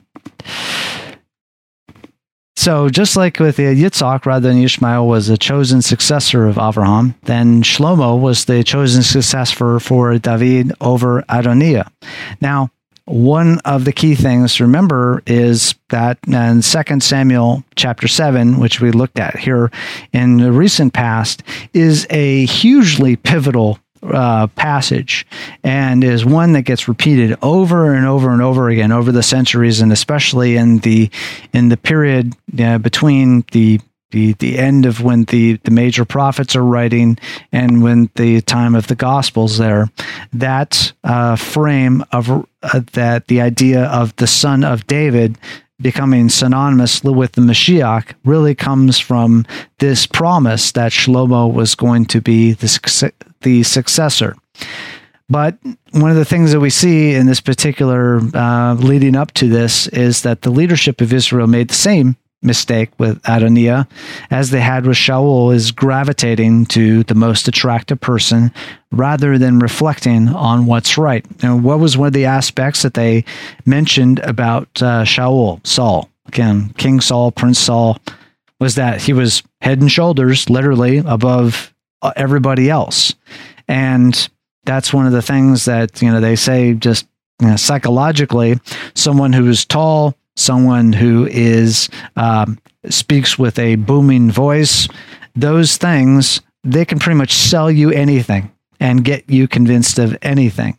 So just like with Yitzhak, rather than Ishmael was the chosen successor of Avraham, then Shlomo was the chosen successor for David over Adoniah. Now, one of the key things to remember is that in 2 Samuel chapter 7, which we looked at here in the recent past, is a hugely pivotal uh, passage and is one that gets repeated over and over and over again over the centuries and especially in the in the period uh, between the the the end of when the the major prophets are writing and when the time of the gospels there. That uh, frame of uh, that the idea of the son of david becoming synonymous with the Mashiach really comes from this promise that Shlomo was going to be the, the successor. But one of the things that we see in this particular uh, leading up to this is that the leadership of Israel made the same mistake with Adoniah, as they had with Shaul, is gravitating to the most attractive person rather than reflecting on what's right. And what was one of the aspects that they mentioned about uh, Shaul, Saul? Again, King Saul, Prince Saul, was that he was head and shoulders, literally, above uh, everybody else. And that's one of the things that, you know, they say just you know, psychologically, someone who is tall, someone who is um, speaks with a booming voice, those things they can pretty much sell you anything and get you convinced of anything.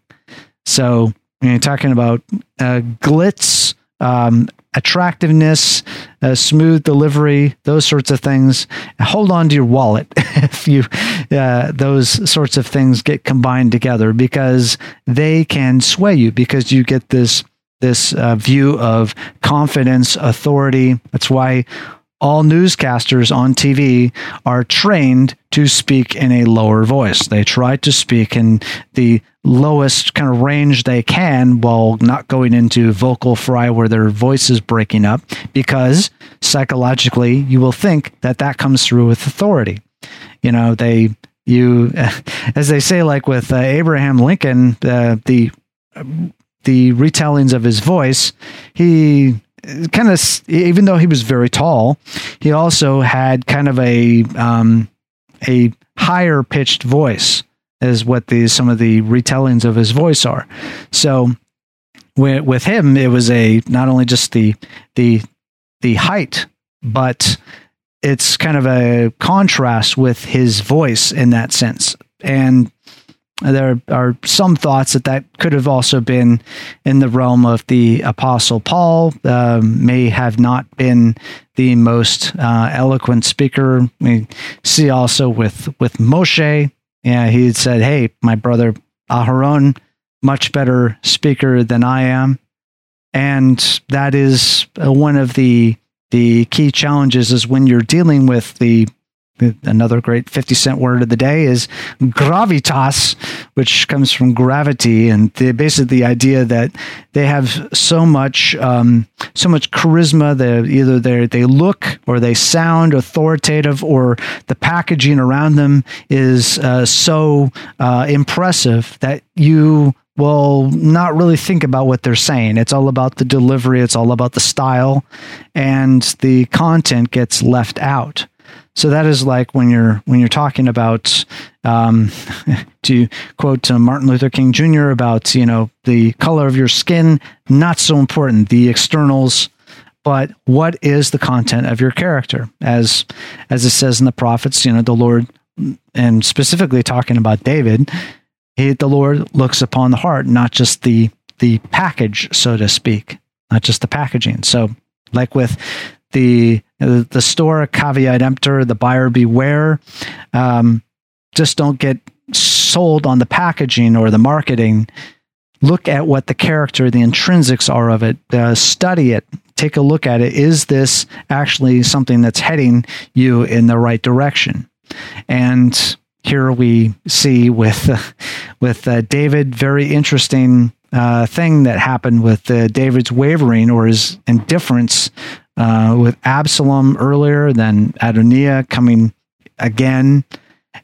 So you're talking about uh, glitz, um, attractiveness, uh, smooth delivery, those sorts of things. Hold on to your wallet if you uh, those sorts of things get combined together because they can sway you because you get this this uh, view of confidence, authority. That's why all newscasters on TV are trained to speak in a lower voice. They try to speak in the lowest kind of range they can while not going into vocal fry where their voice is breaking up because psychologically you will think that that comes through with authority. You know, they you as they say like with uh, Abraham Lincoln uh, the the retellings of his voice, he kind of, even though he was very tall, he also had kind of a um, a higher pitched voice, is what these some of the retellings of his voice are. So with, with him, it was a not only just the the the height, but it's kind of a contrast with his voice in that sense. And there are some thoughts that that could have also been in the realm of the apostle paul um, may have not been the most uh, eloquent speaker. We see also with with moshe yeah he said hey my brother aharon much better speaker than i am. And that is uh, one of the the key challenges is when you're dealing with the another great 50 cent word of the day is gravitas, which comes from gravity. And the, basically the idea that they have so much, um, so much charisma that either they they look or they sound authoritative or the packaging around them is uh, so uh, impressive that you will not really think about what they're saying. It's all about the delivery, it's all about the style, and the content gets left out. So that is like when you're when you're talking about um, to quote uh, Martin Luther King Jr. about you know the color of your skin, not so important. The externals, but what is the content of your character? As as it says in the prophets, you know the Lord, and specifically talking about David, he, the Lord looks upon the heart, not just the the package, so to speak, not just the packaging. So like with the the store caveat emptor, the buyer beware. Um, just don't get sold on the packaging or the marketing. Look at what the character, the intrinsics are of it. Uh, study it. Take a look at it. Is this actually something that's heading you in the right direction? And here we see with uh, with uh, David, very interesting uh, thing that happened with uh, David's wavering or his indifference uh, with Absalom earlier, then Adoniah coming again.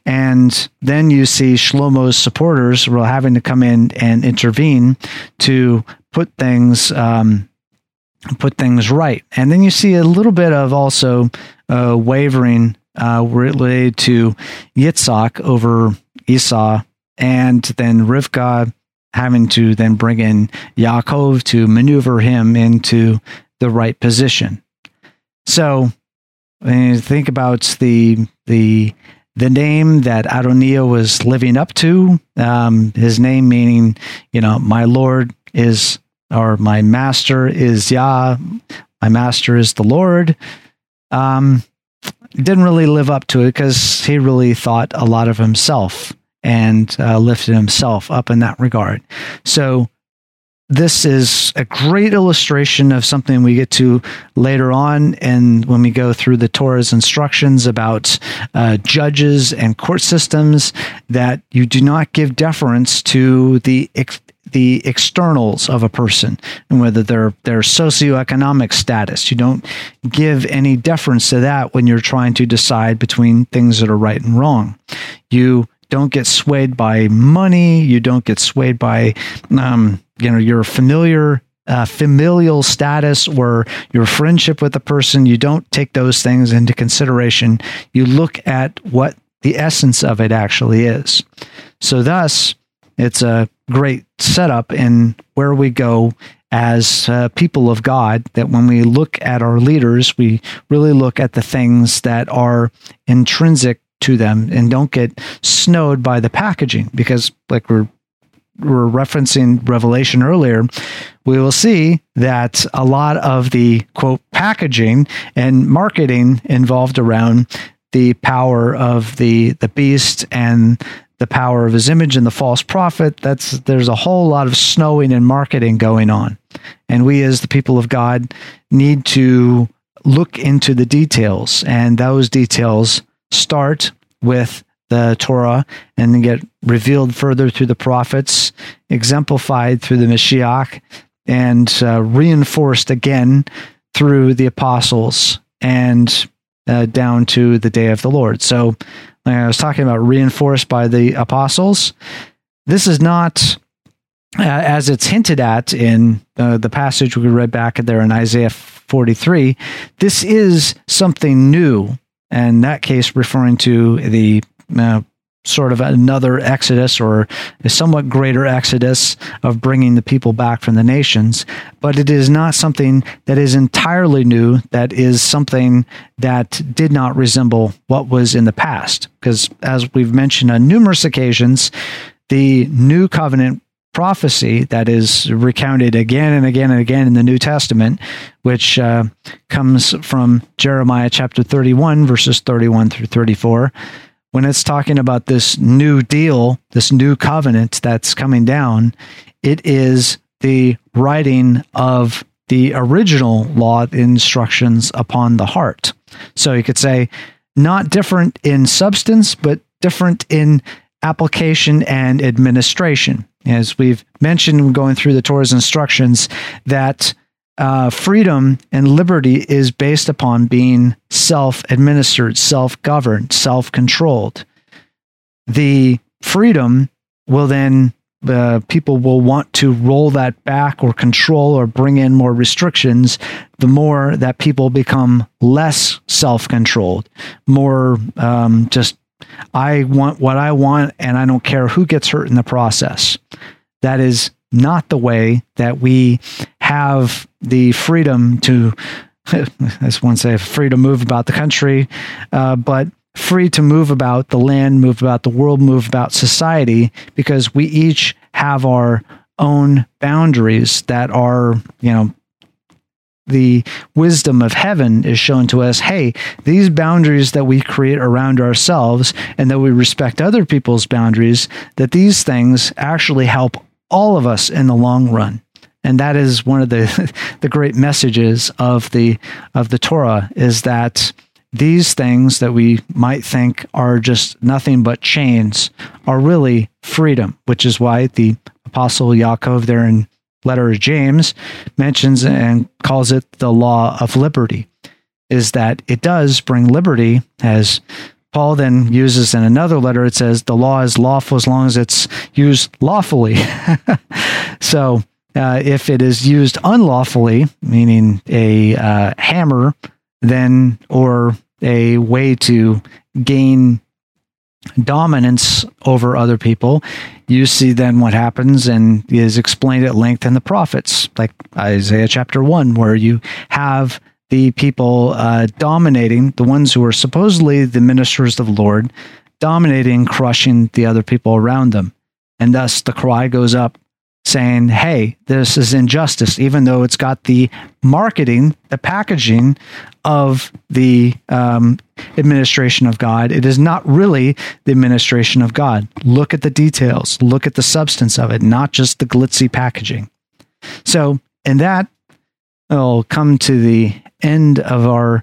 And then you see Shlomo's supporters were having to come in and intervene to put things um, put things right. And then you see a little bit of also uh, wavering uh, related to Yitzhak over Esau, and then Rivka having to then bring in Yaakov to maneuver him into the right position. So you think about the the the name that Adoniah was living up to, um, his name meaning, you know, my Lord is or my master is Yah, my master is the Lord. Um, didn't really live up to it because he really thought a lot of himself and uh, lifted himself up in that regard. So this is a great illustration of something we get to later on and when we go through the torah's instructions about uh, judges and court systems that you do not give deference to the ex- the externals of a person and whether their their socioeconomic status. You don't give any deference to that when you're trying to decide between things that are right and wrong. You don't get swayed by money. You don't get swayed by, um, you know, your familiar uh, familial status or your friendship with the person. You don't take those things into consideration. You look at what the essence of it actually is. So, thus, it's a great setup in where we go as uh, people of God that when we look at our leaders, we really look at the things that are intrinsic to them and don't get snowed by the packaging because like we're we're referencing revelation earlier we will see that a lot of the quote packaging and marketing involved around the power of the the beast and the power of his image and the false prophet. That's there's a whole lot of snowing and marketing going on. And we as the people of god need to look into the details. And those details start with the Torah and then get revealed further through the prophets, exemplified through the Mashiach, and uh, reinforced again through the apostles and uh, down to the day of the Lord. So, like I was talking about reinforced by the apostles. This is not, uh, as it's hinted at in uh, the passage we read back there in Isaiah 43, this is something new and that case referring to the uh, sort of another exodus or a somewhat greater exodus of bringing the people back from the nations. But it is not something that is entirely new, that is something that did not resemble what was in the past. Because as we've mentioned on numerous occasions, the new covenant prophecy that is recounted again and again and again in the New Testament, which uh, comes from Jeremiah chapter 31, verses 31 through 34. When it's talking about this new deal, this new covenant that's coming down, it is the writing of the original law instructions upon the heart. So you could say, not different in substance, but different in application and administration. As we've mentioned going through the Torah's instructions, that uh, freedom and liberty is based upon being self administered, self governed, self controlled. The freedom will then uh, people will want to roll that back or control or bring in more restrictions, the more that people become less self controlled, more um, just, I want what I want and I don't care who gets hurt in the process. That is not the way that we have the freedom to, as one say, free to move about the country, uh, but free to move about the land, move about the world, move about society, because we each have our own boundaries that are, you know, the wisdom of heaven is shown to us hey, these boundaries that we create around ourselves and that we respect other people's boundaries, that these things actually help all of us in the long run. And that is one of the the great messages of the of the Torah is that these things that we might think are just nothing but chains are really freedom, which is why the apostle Yaakov there in letter of James mentions and calls it the law of liberty is that it does bring liberty as Paul then uses in another letter it says the law is lawful as long as it's used lawfully. so uh, if it is used unlawfully, meaning a uh, hammer, then or a way to gain dominance over other people, you see then what happens and is explained at length in the prophets, like Isaiah chapter 1, where you have the people uh, dominating, the ones who are supposedly the ministers of the Lord, dominating, crushing the other people around them. And thus the cry goes up saying, hey, this is injustice, even though it's got the marketing, the packaging of the um, administration of God. It is not really the administration of God. Look at the details, look at the substance of it, not just the glitzy packaging. So, in that, we'll come to the end of our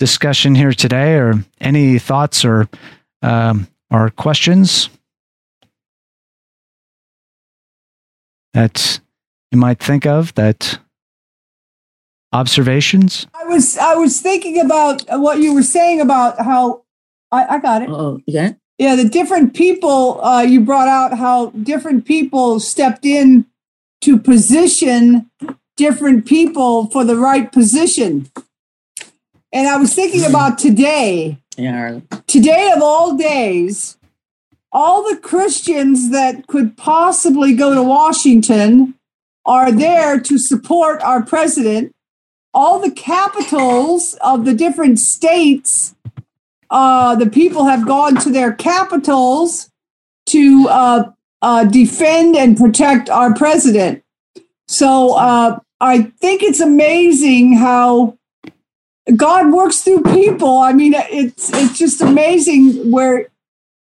discussion here today. Or any thoughts or um, or questions? That you might think of that observations? I was i was thinking about what you were saying about how i, I got it. Oh yeah yeah the different people uh, you brought out how different people stepped in to position different people for the right position. And i was thinking about today. Yeah. Today of all days all the Christians that could possibly go to Washington are there to support our president. All the capitals of the different states, uh, the people have gone to their capitals to uh, uh, defend and protect our president. So uh, I think it's amazing how God works through people. I mean, it's it's just amazing where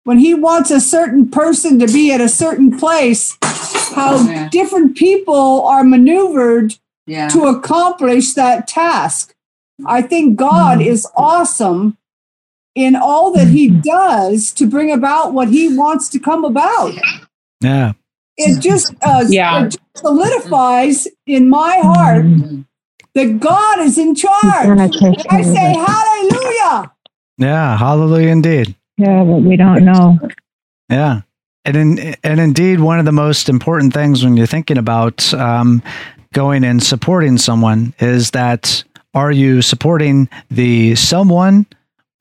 when he wants a certain person to be at a certain place, how yeah. different people are maneuvered yeah. to accomplish that task. I think God mm-hmm. is awesome in all that he mm-hmm. does to bring about what he wants to come about. Yeah. It just, uh, yeah. It just solidifies in my heart mm-hmm. that God is in charge. I say hallelujah. Yeah, hallelujah indeed. Yeah, but we don't know. Yeah. And in, and indeed, one of the most important things when you're thinking about um, going and supporting someone is that are you supporting the someone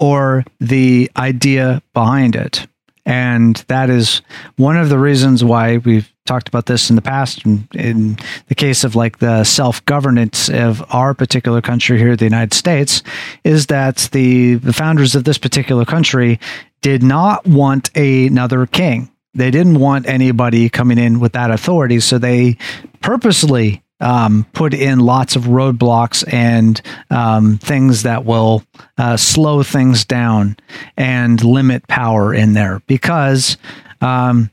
or the idea behind it? And that is one of the reasons why we've talked about this in the past. In, in the case of like the self governance of our particular country here, the United States, is that the, the founders of this particular country did not want a, another king. They didn't want anybody coming in with that authority. So they purposely um, put in lots of roadblocks and um, things that will uh, slow things down and limit power in there because, um,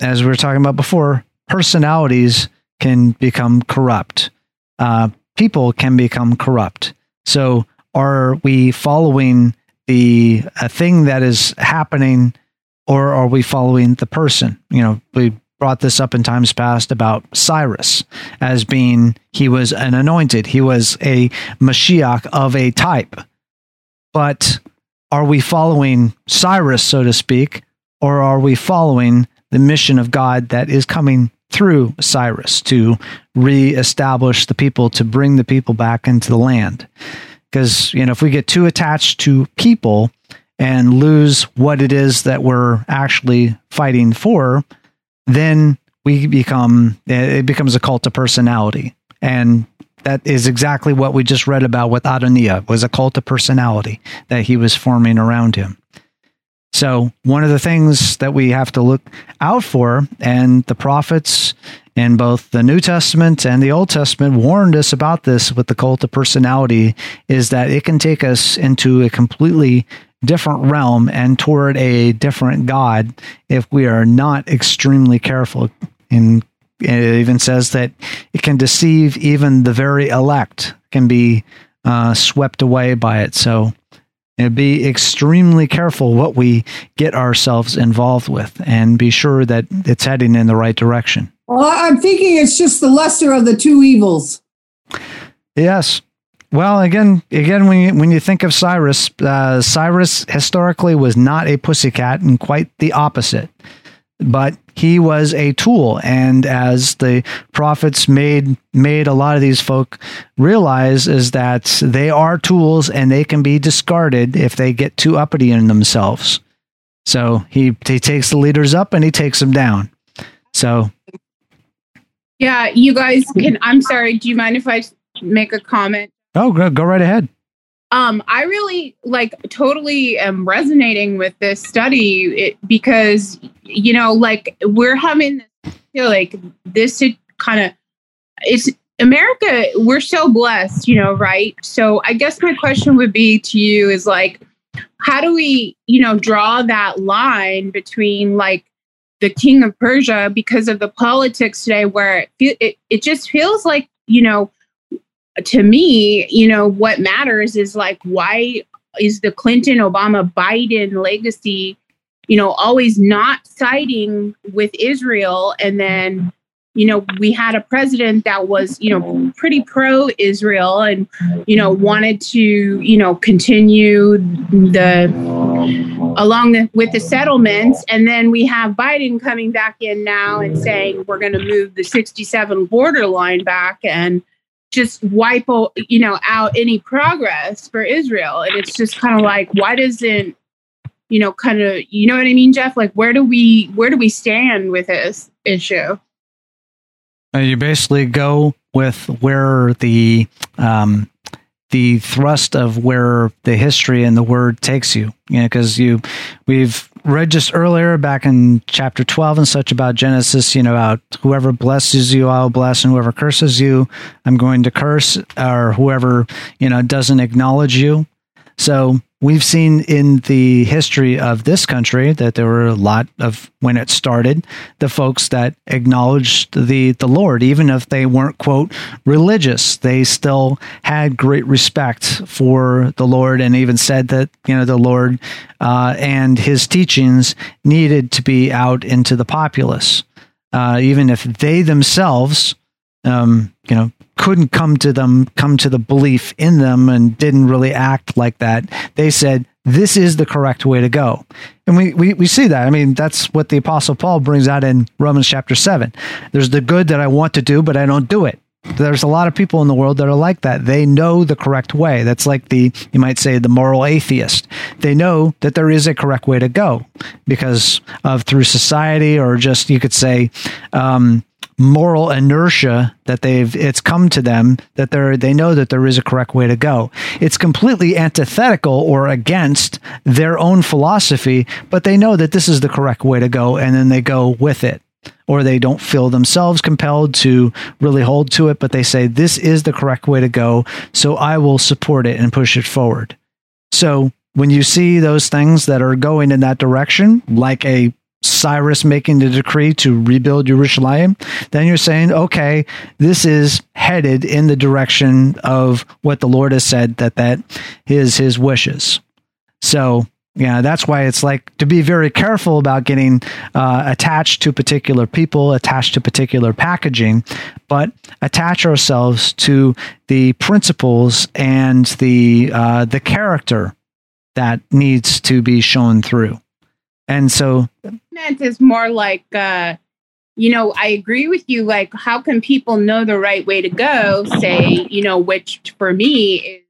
as we were talking about before, personalities can become corrupt. Uh, people can become corrupt. So, are we following the a thing that is happening, or are we following the person? You know, we brought this up in times past about Cyrus as being he was an anointed, he was a Mashiach of a type. But are we following Cyrus, so to speak, or are we following the mission of God that is coming through Cyrus to reestablish the people, to bring the people back into the land. Because, you know, if we get too attached to people and lose what it is that we're actually fighting for, then we become, it becomes a cult of personality. And that is exactly what we just read about with Adoniah was a cult of personality that he was forming around him. So, one of the things that we have to look out for, and the prophets in both the New Testament and the Old Testament warned us about this with the cult of personality, is that it can take us into a completely different realm and toward a different God if we are not extremely careful. And it even says that it can deceive even the very elect, can be uh, swept away by it. So, and be extremely careful what we get ourselves involved with and be sure that it's heading in the right direction. Well, I'm thinking it's just the lesser of the two evils. Yes. Well, again, again, when you when you think of Cyrus, uh, Cyrus historically was not a pussycat, and quite the opposite but he was a tool. And as the prophets made made a lot of these folk realize is that they are tools and they can be discarded if they get too uppity in themselves. So he he takes the leaders up and he takes them down. So. Yeah you guys can i'm sorry do you mind if i make a comment? Oh go, go right ahead um i really like totally am resonating with this study it, because you know like we're having you know, like this kind of it's america we're so blessed you know right? So i guess my question would be to you is like how do we you know draw that line between like the king of persia because of the politics today where it, it, it just feels like you know to me, you know, what matters is like, why is the Clinton, Obama, Biden legacy, you know, always not siding with Israel? And then, you know, we had a president that was, you know, pretty pro Israel and, you know, wanted to, you know, continue the along the, with the settlements. And then we have Biden coming back in now and saying we're going to move the 67 border line back. And, just wipe you know out any progress for Israel. And it's just kind of like why doesn't you know kind of you know what I mean Jeff? Like where do we where do we stand with this issue? Uh, you basically go with where the um, the thrust of where the history and the word takes you. You know, because you we've read just earlier back in chapter 12 and such about Genesis, you know, about whoever blesses you, I'll bless, and whoever curses you, I'm going to curse, or whoever, you know, doesn't acknowledge you. So we've seen in the history of this country that there were a lot of when it started the folks that acknowledged the the lord even if they weren't quote religious they still had great respect for the lord and even said that you know the lord uh, and his teachings needed to be out into the populace. Uh, even if they themselves um, you know couldn't come to them come to the belief in them and didn't really act like that. They said this is the correct way to go. And we, we we see that. I mean that's what the apostle paul brings out in romans chapter 7 there's the good that i want to do but i don't do it. There's a lot of people in the world that are like that. They know the correct way. That's like the you might say the moral atheist. They know that there is a correct way to go because of through society or just you could say um, moral inertia that they've it's come to them that they're they know that there is a correct way to go. It's completely antithetical or against their own philosophy but they know that this is the correct way to go and then they go with it. Or they don't feel themselves compelled to really hold to it but they say this is the correct way to go so i will support it and push it forward. So when you see those things that are going in that direction like a Cyrus making the decree to rebuild Jerusalem, then you're saying, okay, this is headed in the direction of what the Lord has said that that is his wishes. So, yeah, that's why it's like to be very careful about getting uh, attached to particular people, attached to particular packaging, but attach ourselves to the principles and the uh, the character that needs to be shown through. And so meant is more like uh you know, I agree with you. Like, how can people know the right way to go? Say, you know, which for me is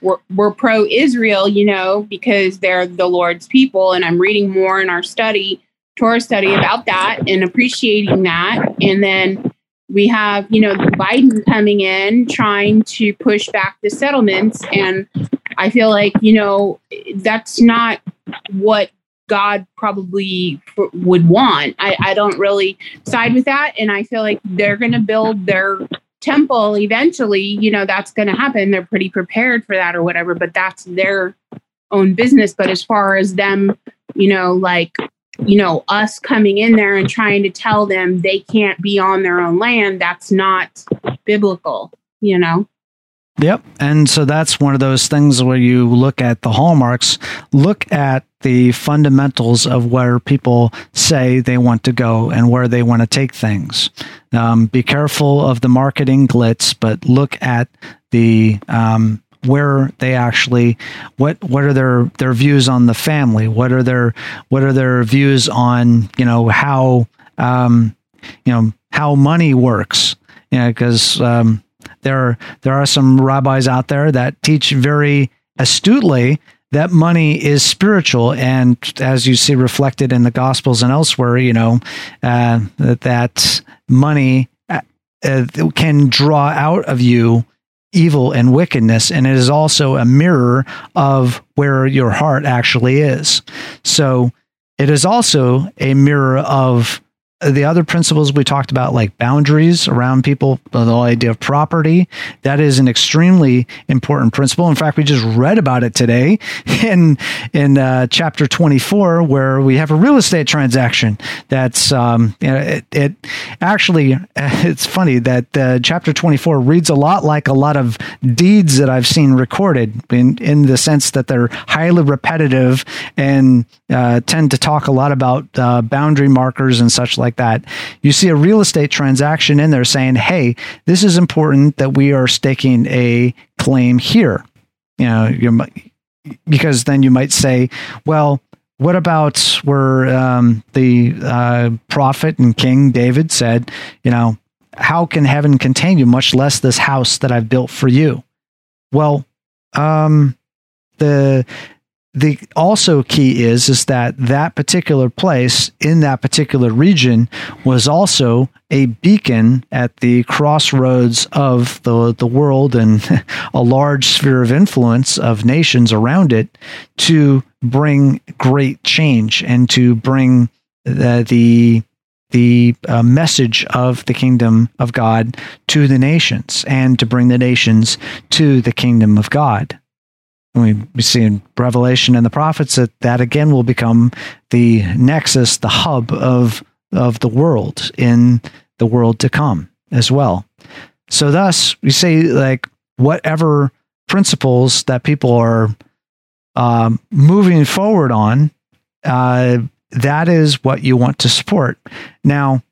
we're, we're pro Israel, you know, because they're the Lord's people. And I'm reading more in our study, Torah study about that and appreciating that. And then we have, you know, Biden coming in trying to push back the settlements. And I feel like, you know, that's not what God probably would want. I, I don't really side with that. And I feel like they're going to build their temple eventually. You know, that's going to happen. They're pretty prepared for that or whatever, but that's their own business. But as far as them, you know, like, you know, us coming in there and trying to tell them they can't be on their own land, that's not biblical, you know? Yep. And so that's one of those things where you look at the hallmarks, look at the fundamentals of where people say they want to go and where they want to take things. Um, be careful of the marketing glitz, but look at the um, where they actually what what are their their views on the family? What are their what are their views on you know how um, you know how money works? You know, because um, there there are some rabbis out there that teach very astutely that money is spiritual, and as you see reflected in the Gospels and elsewhere, you know uh, that that money uh, uh, can draw out of you evil and wickedness, and it is also a mirror of where your heart actually is. So it is also a mirror of the other principles we talked about, like boundaries around people, the whole idea of property, that is an extremely important principle. In fact, we just read about it today in in uh, chapter twenty four, where we have a real estate transaction. That's um, you know, it, it, actually it's funny that uh, chapter twenty four reads a lot like a lot of deeds that I've seen recorded in in the sense that they're highly repetitive and uh, tend to talk a lot about uh, boundary markers and such like like that, you see a real estate transaction in there saying, hey, this is important that we are staking a claim here. You know, you because then you might say, well, what about where um, the uh, prophet and king David said, you know, how can heaven contain you, much less this house that I've built for you? Well, um, the the also key is is that that particular place in that particular region was also a beacon at the crossroads of the the world and a large sphere of influence of nations around it to bring great change and to bring the the, the uh, message of the kingdom of God to the nations and to bring the nations to the kingdom of God we, see in Revelation and the prophets that that again will become the nexus, the hub of of the world in the world to come as well. So thus we say like whatever principles that people are um, moving forward on, uh, that is what you want to support. Now,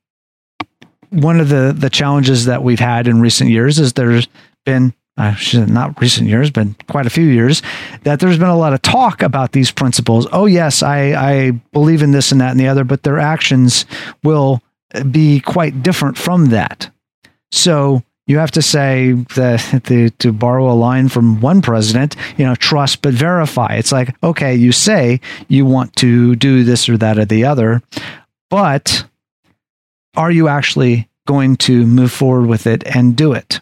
one of the the challenges that we've had in recent years is there's been uh, not recent years, but quite a few years, that there's been a lot of talk about these principles. Oh, yes, I, I believe in this and that and the other, but their actions will be quite different from that. So you have to say that the, to borrow a line from one president, you know, trust but verify. It's like, okay, you say you want to do this or that or the other, but are you actually going to move forward with it and do it?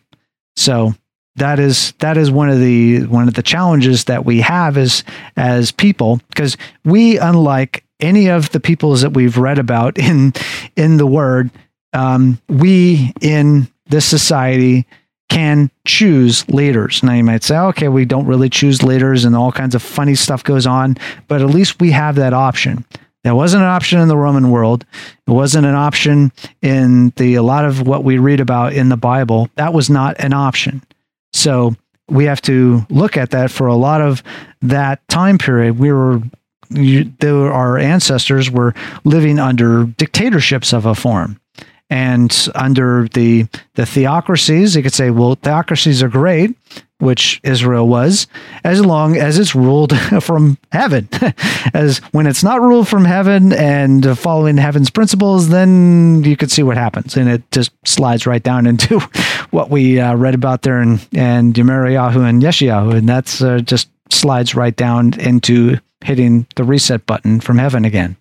So that is that is one of the one of the challenges that we have as as people because we unlike any of the peoples that we've read about in in the word um, we in this society can choose leaders now you might say okay we don't really choose leaders and all kinds of funny stuff goes on but at least we have that option that wasn't an option in the Roman world. It wasn't an option in the a lot of what we read about in the Bible. That was not an option. So we have to look at that for a lot of that time period. We were you, our ancestors were living under dictatorships of a form. And under the the theocracies, you could say, well, theocracies are great which Israel was, as long as it's ruled from heaven. as when it's not ruled from heaven and following heaven's principles, then you could see what happens, and it just slides right down into what we uh, read about there in and Yemariyahu and Yeshayahu, and that's uh, just slides right down into hitting the reset button from heaven again.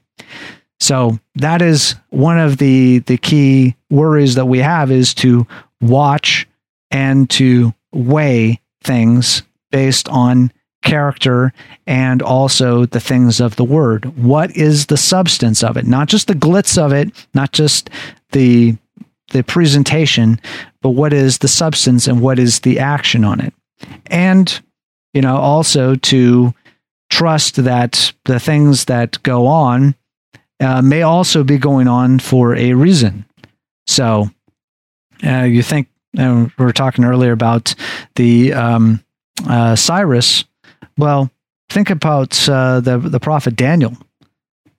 So that is one of the the key worries that we have is to watch and to weigh things based on character and also the things of the word. What is the substance of it? Not just the glitz of it, not just the the presentation, but what is the substance and what is the action on it? And you know, also to trust that the things that go on uh, may also be going on for a reason. So uh, you think uh, we were talking earlier about the um, uh, Cyrus. Well, think about uh, the the prophet Daniel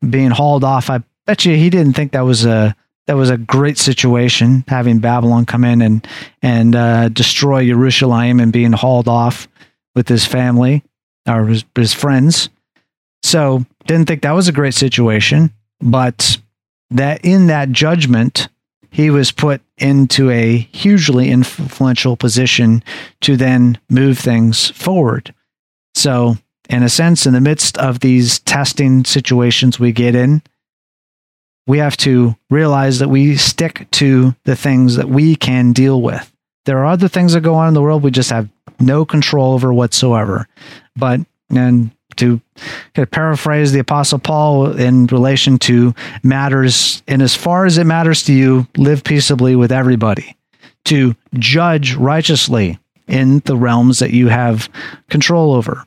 being hauled off. I bet you he didn't think that was a that was a great situation having Babylon come in and and uh, destroy Jerusalem and being hauled off with his family or his, his friends. So didn't think that was a great situation, but that in that judgment he was put into a hugely influential position to then move things forward. So, in a sense, in the midst of these testing situations we get in, we have to realize that we stick to the things that we can deal with. There are other things that go on in the world we just have no control over whatsoever. But, and to paraphrase the apostle paul in relation to matters and as far as it matters to you live peaceably with everybody to judge righteously in the realms that you have control over.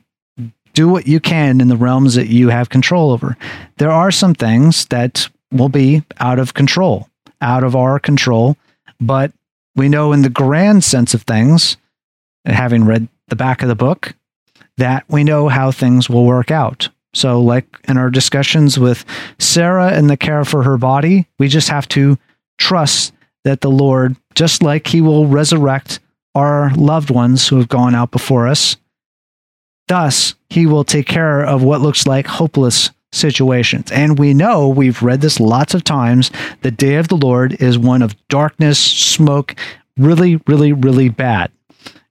Do what you can in the realms that you have control over. There are some things that will be out of control out of our control but we know in the grand sense of things having read the back of the book that we know how things will work out. So, like in our discussions with Sarah and the care for her body, we just have to trust that the Lord, just like He will resurrect our loved ones who have gone out before us, thus He will take care of what looks like hopeless situations. And we know, we've read this lots of times, the day of the Lord is one of darkness, smoke, really, really, really bad.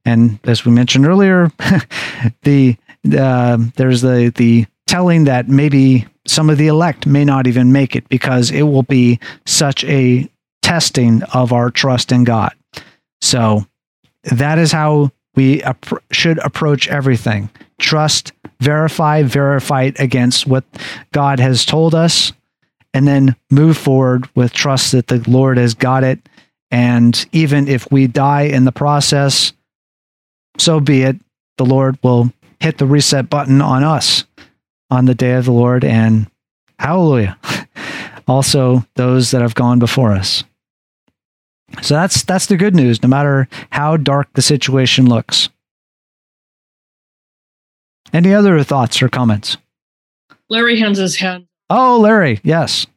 And as we mentioned earlier, the uh, there's the the telling that maybe some of the elect may not even make it because it will be such a testing of our trust in God. So that is how we ap- should approach everything. Trust, verify, verify it against what God has told us, and then move forward with trust that the Lord has got it. And even if we die in the process, so be it. The Lord will hit the reset button on us on the day of the Lord, and hallelujah. also, those that have gone before us. So that's that's the good news, no matter how dark the situation looks. Any other thoughts or comments? Larry hands his hand. Oh, Larry, yes.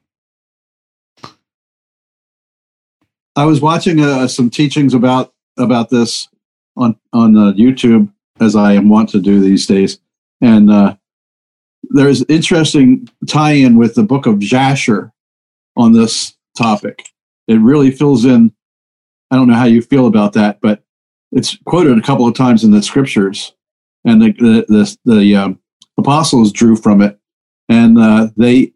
I was watching uh, some teachings about about this on on uh, YouTube as I am wont to do these days, and uh, there's interesting tie-in with the book of Jasher on this topic. It really fills in. I don't know how you feel about that, but it's quoted a couple of times in the scriptures, and the the the, the um, apostles drew from it, and uh, they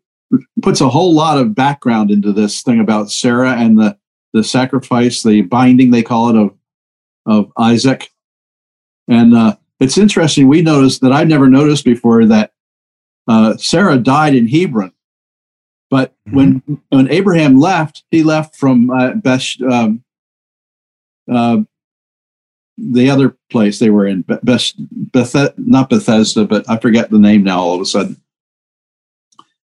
puts a whole lot of background into this thing about Sarah and the the sacrifice, the binding they call it of of Isaac. And uh, it's interesting. We noticed that I've never noticed before that uh, Sarah died in Hebron. But mm-hmm. when when Abraham left, he left from uh, Beth, um, uh, the other place they were in, Beth, Beth, not Bethesda, but I forget the name now. All of a sudden,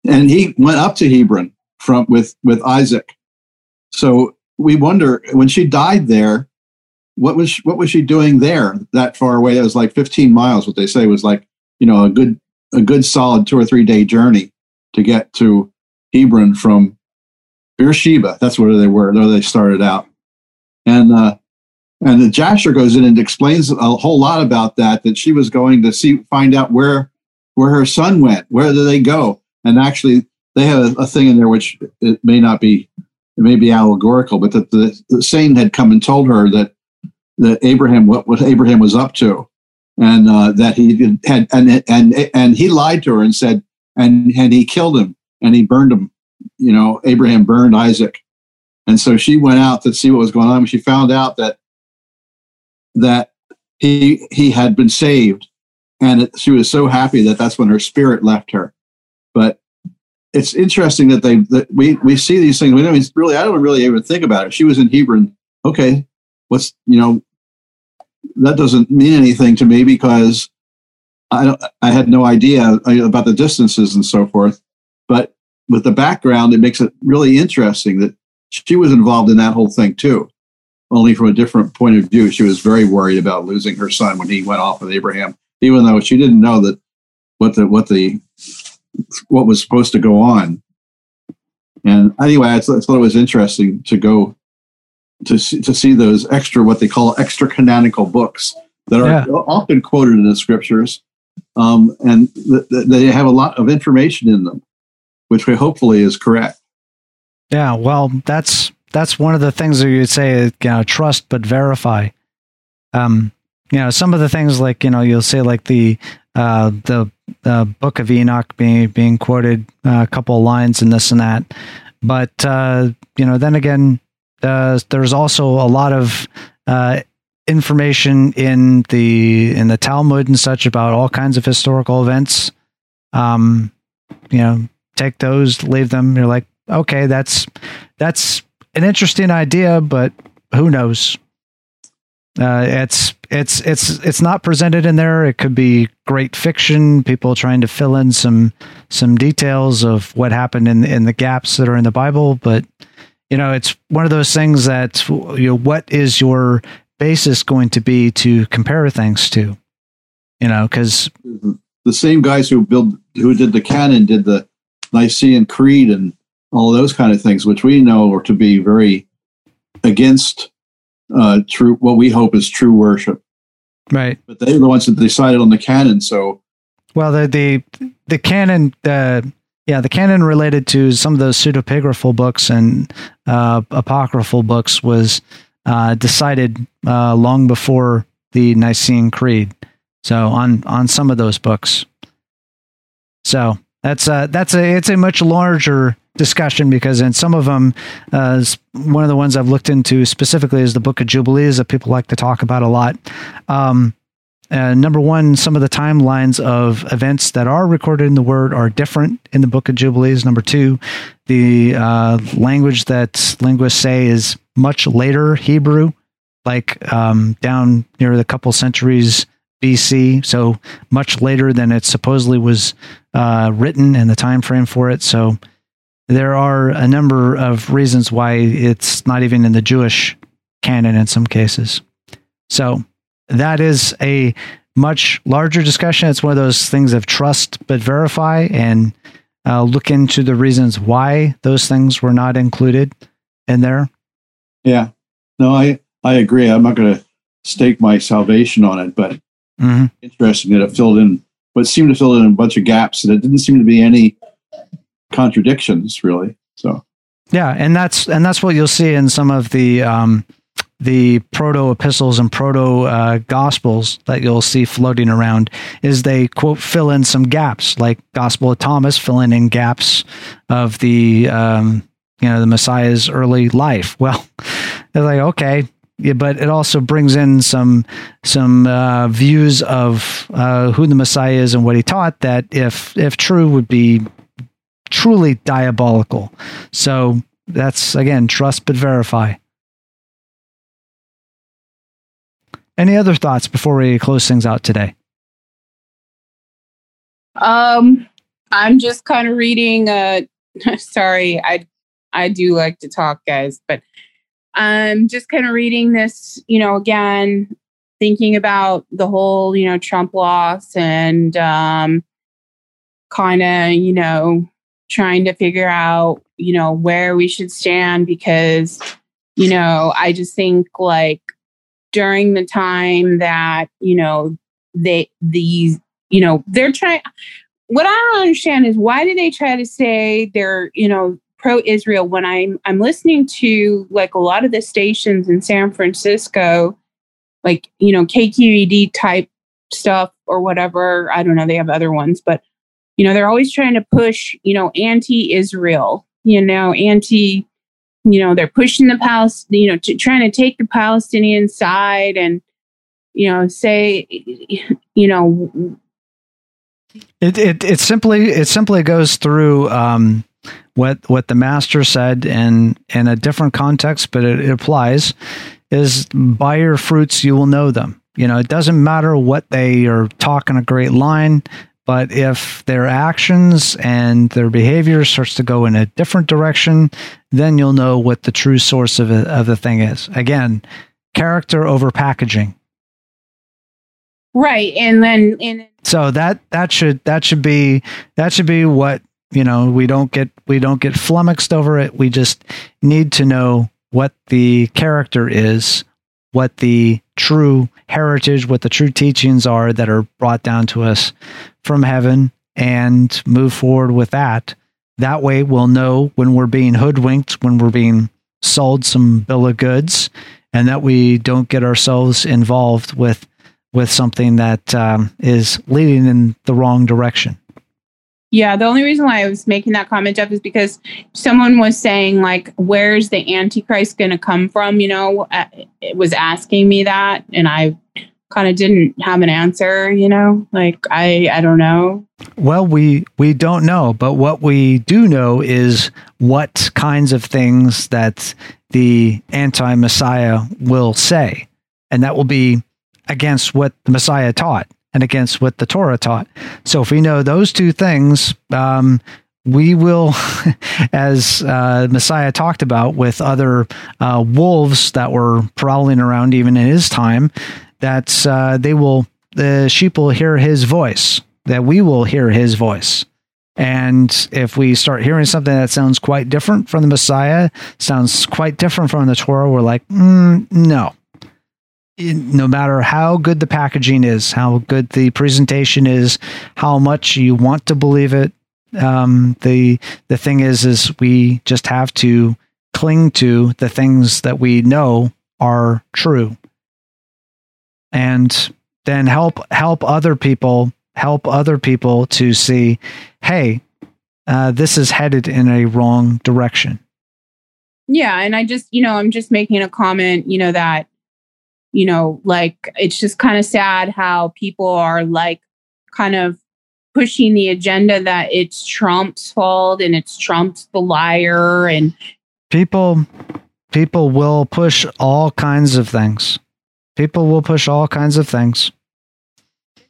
and he went up to Hebron from with with Isaac. So we wonder when she died there, what was what was she doing there that far away? It was like 15 miles. What they say was like you know a good a good solid two or three day journey to get to Hebron from Beersheba. That's where they were. There they started out, and uh, and the Jasher goes in and explains a whole lot about that. That she was going to see, find out where where her son went, where did they go, and actually they have a, thing in there which it may not be, it may be allegorical, but that the, the had come and told her that that Abraham what what Abraham was up to, and uh, that he had and and and he lied to her and said and and he killed him and he burned him. You know, Abraham burned Isaac, and so she went out to see what was going on. She found out that that he he had been saved, and it, she was so happy that that's when her spirit left her. But it's interesting that they that we we see these things. We don't really. I don't really even think about it. She was in Hebron. Okay, what's you know that doesn't mean anything to me because I I had no idea uh, about the distances and so forth. But with the background, it makes it really interesting that she was involved in that whole thing too, only from a different point of view. She was very worried about losing her son when he went off with Abraham, even though she didn't know that what the what the what was supposed to go on. And anyway, I thought it was interesting to go to see, to see those extra what they call extra canonical books that are yeah. often quoted in the scriptures, um, and th- th- they have a lot of information in them, which we hopefully is correct. Yeah, well, that's that's one of the things that you'd say, you know, trust but verify. Um, you know, some of the things like you know you'll say like the uh, the the Book of Enoch being being quoted uh, a couple of lines and this and that, but uh, you know, then again, uh, there's also a lot of uh, information in the in the Talmud and such about all kinds of historical events. Um, you know, take those, leave them. You're like, okay, that's that's an interesting idea, but who knows? Uh, it's it's it's it's not presented in there. It could be great fiction. People trying to fill in some some details of what happened in in the gaps that are in the Bible, but you know, it's one of those things that you know, what is your basis going to be to compare things to? You know, because the same guys who build who did the canon did the Nicene Creed and all those kind of things, which we know are to be very against uh, true what we hope is true worship. Right. But they're the ones that decided on the canon. So, well, the the the canon, uh, yeah, the canon related to some of those pseudepigraphal books and uh, apocryphal books was uh, decided uh, long before the Nicene Creed. So on on some of those books. So that's a that's a it's a much larger discussion because in some of them, uh, one of the ones I've looked into specifically is the Book of Jubilees that people like to talk about a lot. Um, uh, number one, some of the timelines of events that are recorded in the Word are different in the Book of Jubilees. Number two, the uh, language that linguists say is much later Hebrew, like um, down near the couple centuries BC, so much later than it supposedly was uh, written and the time frame for it. So there are a number of reasons why it's not even in the Jewish canon in some cases. So that is a much larger discussion. It's one of those things of trust but verify and uh, look into the reasons why those things were not included in there. Yeah, no, I I agree. I'm not going to stake my salvation on it, but mm-hmm. interesting that it filled in, but seemed to fill in a bunch of gaps, and it didn't seem to be any contradictions really. So yeah, and that's and that's what you'll see in some of the um, the proto epistles and proto uh, gospels that you'll see floating around is they quote fill in some gaps, like Gospel of Thomas filling in gaps of the um, you know the Messiah's early life. Well, they're like okay. Yeah, but it also brings in some some uh, views of uh, who the Messiah is and what he taught that, if if true, would be truly diabolical. So that's again trust but verify. Any other thoughts before we close things out today? Um, I'm just kind of reading. Uh, sorry, I I do like to talk, guys, but I'm just kind of reading this. You know, again, thinking about the whole you know Trump loss and um, kind of you know trying to figure out, you know, where we should stand because, you know, I just think like during the time that you know they these you know they're trying what i don't understand is why do they try to say they're you know pro israel when i'm i'm listening to like a lot of the stations in san francisco like you know kqed type stuff or whatever. I don't know they have other ones but you know they're always trying to push you know anti-israel you know anti you know they're pushing the palestine you know to, trying to take the palestinian side and you know say you know it it, it simply it simply goes through um, what what the master said in in a different context but it, it applies is by your fruits you will know them. You know it doesn't matter what they are talking a great line but if their actions and their behavior starts to go in a different direction, then you'll know what the true source of, of the thing is. Again, character over packaging. Right, and then and so that that should that should be that should be what you know. We don't get we don't get flummoxed over it. We just need to know what the character is, what the true heritage, what the true teachings are that are brought down to us from heaven and move forward with that. That way, we'll know when we're being hoodwinked, when we're being sold some bill of goods, and that we don't get ourselves involved with with something that um, is leading in the wrong direction. Yeah, the only reason why I was making that comment, Jeff, is because someone was saying, like, where's the Antichrist going to come from? You know, uh, it was asking me that, and I kind of didn't have an answer you know? Like i i don't know. Well we we don't know but what we do know is what kinds of things that the anti-messiah will say. And that will be against what the messiah taught and against what the torah taught. So if we know those two things um, we will, as uh, Messiah talked about with other uh, wolves that were prowling around even in his time, that uh, they will the sheep will hear his voice that we will hear his voice. And if we start hearing something that sounds quite different from the messiah sounds quite different from the torah we're like mm, no no matter how good the packaging is how good the presentation is how much you want to believe it um, the the thing is is we just have to cling to the things that we know are true. And then help help other people help other people to see hey uh, this is headed in a wrong direction. Yeah and i just you know i'm just making a comment you know that you know like it's just kind of sad how people are like kind of pushing the agenda that it's trump's fault and it's trump's the liar and people people will push all kinds of things People will push all kinds of things.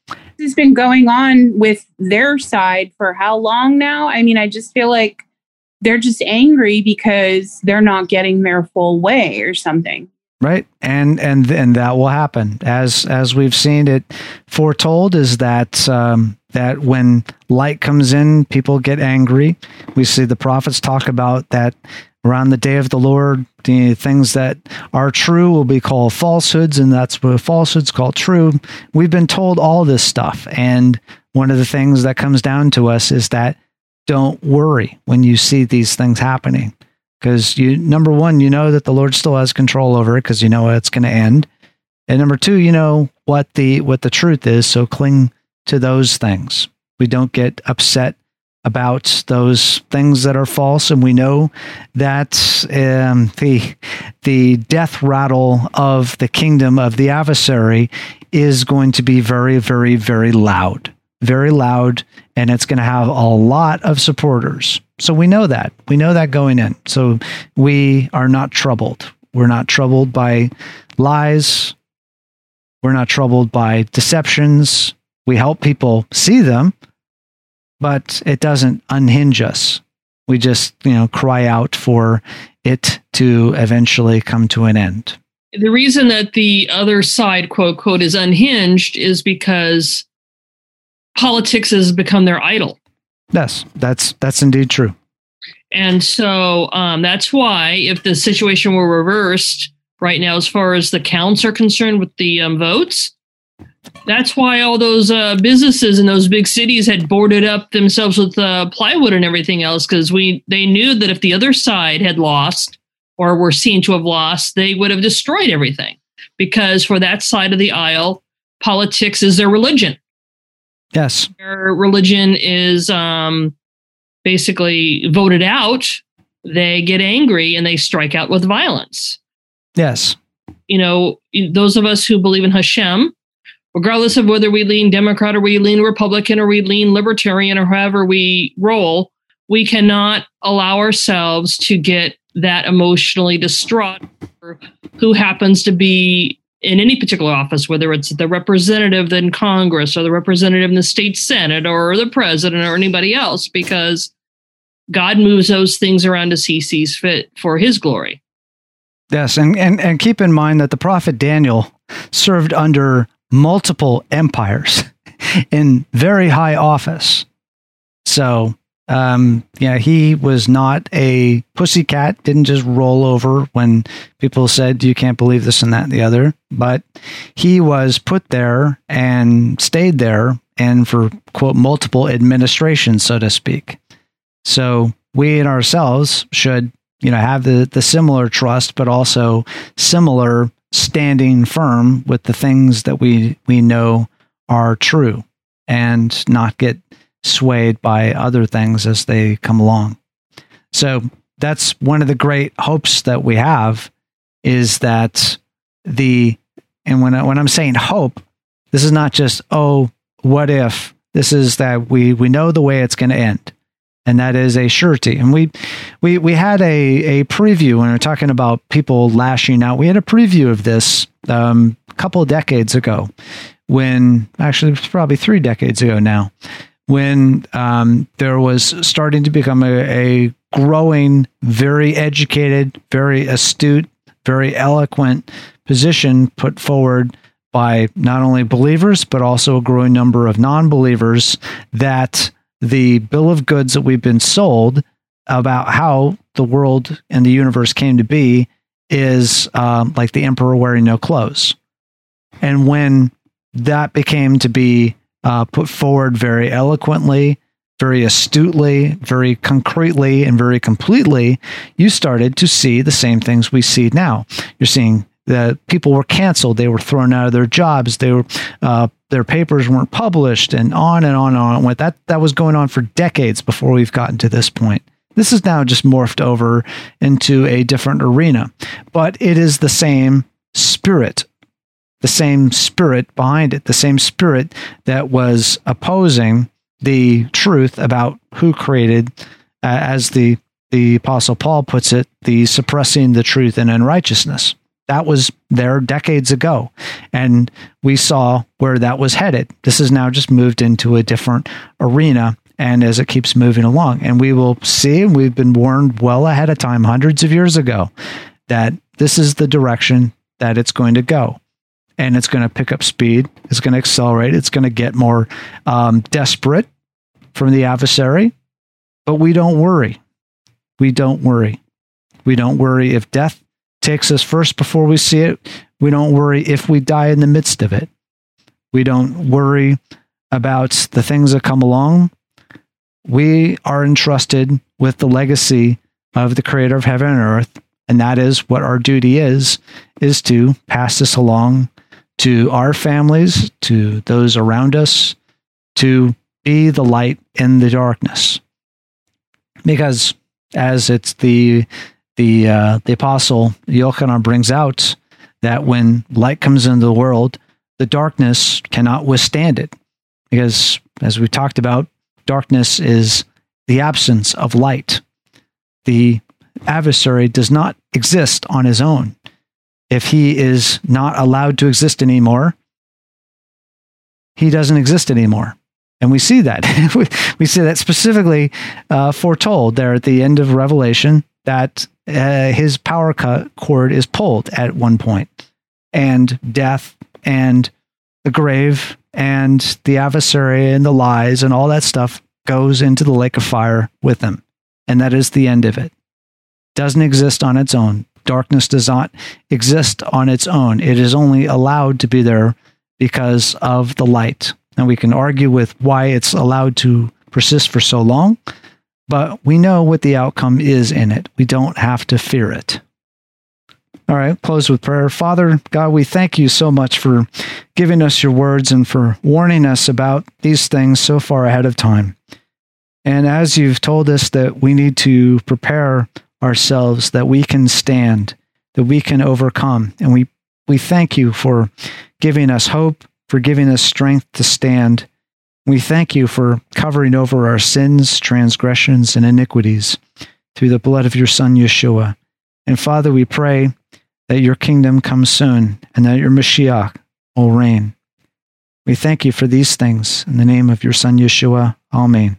This has been going on with their side for how long now? I mean, I just feel like they're just angry because they're not getting their full way or something right and and and that will happen as as we've seen it foretold is that um, that when light comes in people get angry we see the prophets talk about that around the day of the Lord, the things that are true will be called falsehoods, and that's what falsehoods called true. We've been told all this stuff. And one of the things that comes down to us is that don't worry when you see these things happening. Because you number one, you know that the Lord still has control over it because you know it's going to end. And number two, you know what the what the truth is. So cling to those things. We don't get upset about those things that are false, and we know that um, the the death rattle of the kingdom of the adversary is going to be very, very, very loud, very loud, and it's going to have a lot of supporters. So we know that we know that going in. So we are not troubled. We're not troubled by lies. We're not troubled by deceptions. We help people see them but it doesn't unhinge us. We just, you know, cry out for it to eventually come to an end. The reason that the other side, quote, quote, is unhinged is because politics has become their idol. Yes, that's that's indeed true. And so um, that's why, if the situation were reversed, right now as far as the counts are concerned with the um, votes. That's why all those uh, businesses in those big cities had boarded up themselves with uh, plywood and everything else because we they knew that if the other side had lost or were seen to have lost, they would have destroyed everything. Because for that side of the aisle, politics is their religion. Yes, their religion is um, basically voted out. They get angry and they strike out with violence. Yes. You know, those of us who believe in Hashem, regardless of whether we lean Democrat or we lean Republican or we lean Libertarian or however we roll, we cannot allow ourselves to get that emotionally distraught who happens to be in any particular office, whether it's the representative in Congress or the representative in the state Senate or the president or anybody else, because God moves those things around as he sees fit for his glory. Yes, and, and, and keep in mind that the prophet Daniel served under multiple empires in very high office. So, um, yeah, he was not a pussycat, didn't just roll over when people said, you can't believe this and that and the other. But he was put there and stayed there and for, quote, multiple administrations, so to speak. So we in ourselves should, you know, have the, the similar trust, but also similar standing firm with the things that we we know are true and not get swayed by other things as they come along. So that's one of the great hopes that we have is that the and when I, when I'm saying hope, this is not just oh what if this is that we we know the way it's going to end and that is a surety. And we we we had a a preview when we are talking about people lashing out. We had a preview of this um, a couple of decades ago, when actually probably three decades ago now, when um, there was starting to become a, a growing, very educated, very astute, very eloquent position put forward by not only believers but also a growing number of non-believers that the bill of goods that we've been sold about how the world and the universe came to be is um, like the emperor wearing no clothes. And when that became to be uh, put forward very eloquently, very astutely, very concretely, and very completely, you started to see the same things we see now. You're seeing that people were canceled, they were thrown out of their jobs, they were uh, their papers weren't published, and on and on and on went. That that was going on for decades before we've gotten to this point. This is now just morphed over into a different arena, but it is the same spirit, the same spirit behind it, the same spirit that was opposing the truth about who created, uh, as the the apostle Paul puts it, the suppressing the truth and unrighteousness. That was there decades ago. And we saw where that was headed. This has now just moved into a different arena. And as it keeps moving along, and we will see, we've been warned well ahead of time, hundreds of years ago, that this is the direction that it's going to go. And it's going to pick up speed. It's going to accelerate. It's going to get more um, desperate from the adversary. But we don't worry. We don't worry. We don't worry if death takes us first before we see it. We don't worry if we die in the midst of it. We don't worry about the things that come along. We are entrusted with the legacy of the creator of heaven and earth, and that is what our duty is is to pass this along to our families, to those around us, to be the light in the darkness. Because as it's the the uh, the apostle Yochanan brings out that when light comes into the world, the darkness cannot withstand it, because as we talked about, darkness is the absence of light. The adversary does not exist on his own. If he is not allowed to exist anymore, he doesn't exist anymore. And we see that. we see that specifically uh, foretold there at the end of Revelation that uh, his power cord is pulled at one point, and death and the grave and the adversary and the lies and all that stuff goes into the lake of fire with him. And that is the end of it. Doesn't exist on its own, Darkness does not exist on its own. It is only allowed to be there because of the light. And we can argue with why it's allowed to persist for so long, but we know what the outcome is in it. We don't have to fear it. All right, close with prayer. Father, God, we thank you so much for giving us your words and for warning us about these things so far ahead of time. And as you've told us that we need to prepare ourselves, that we can stand, that we can overcome. And we, we thank you for giving us hope, for giving us strength to stand. We thank you for covering over our sins, transgressions, and iniquities through the blood of your Son, Yeshua. And Father, we pray that your kingdom comes soon and that your Mashiach will reign. We thank you for these things. In the name of your Son, Yeshua, Amen.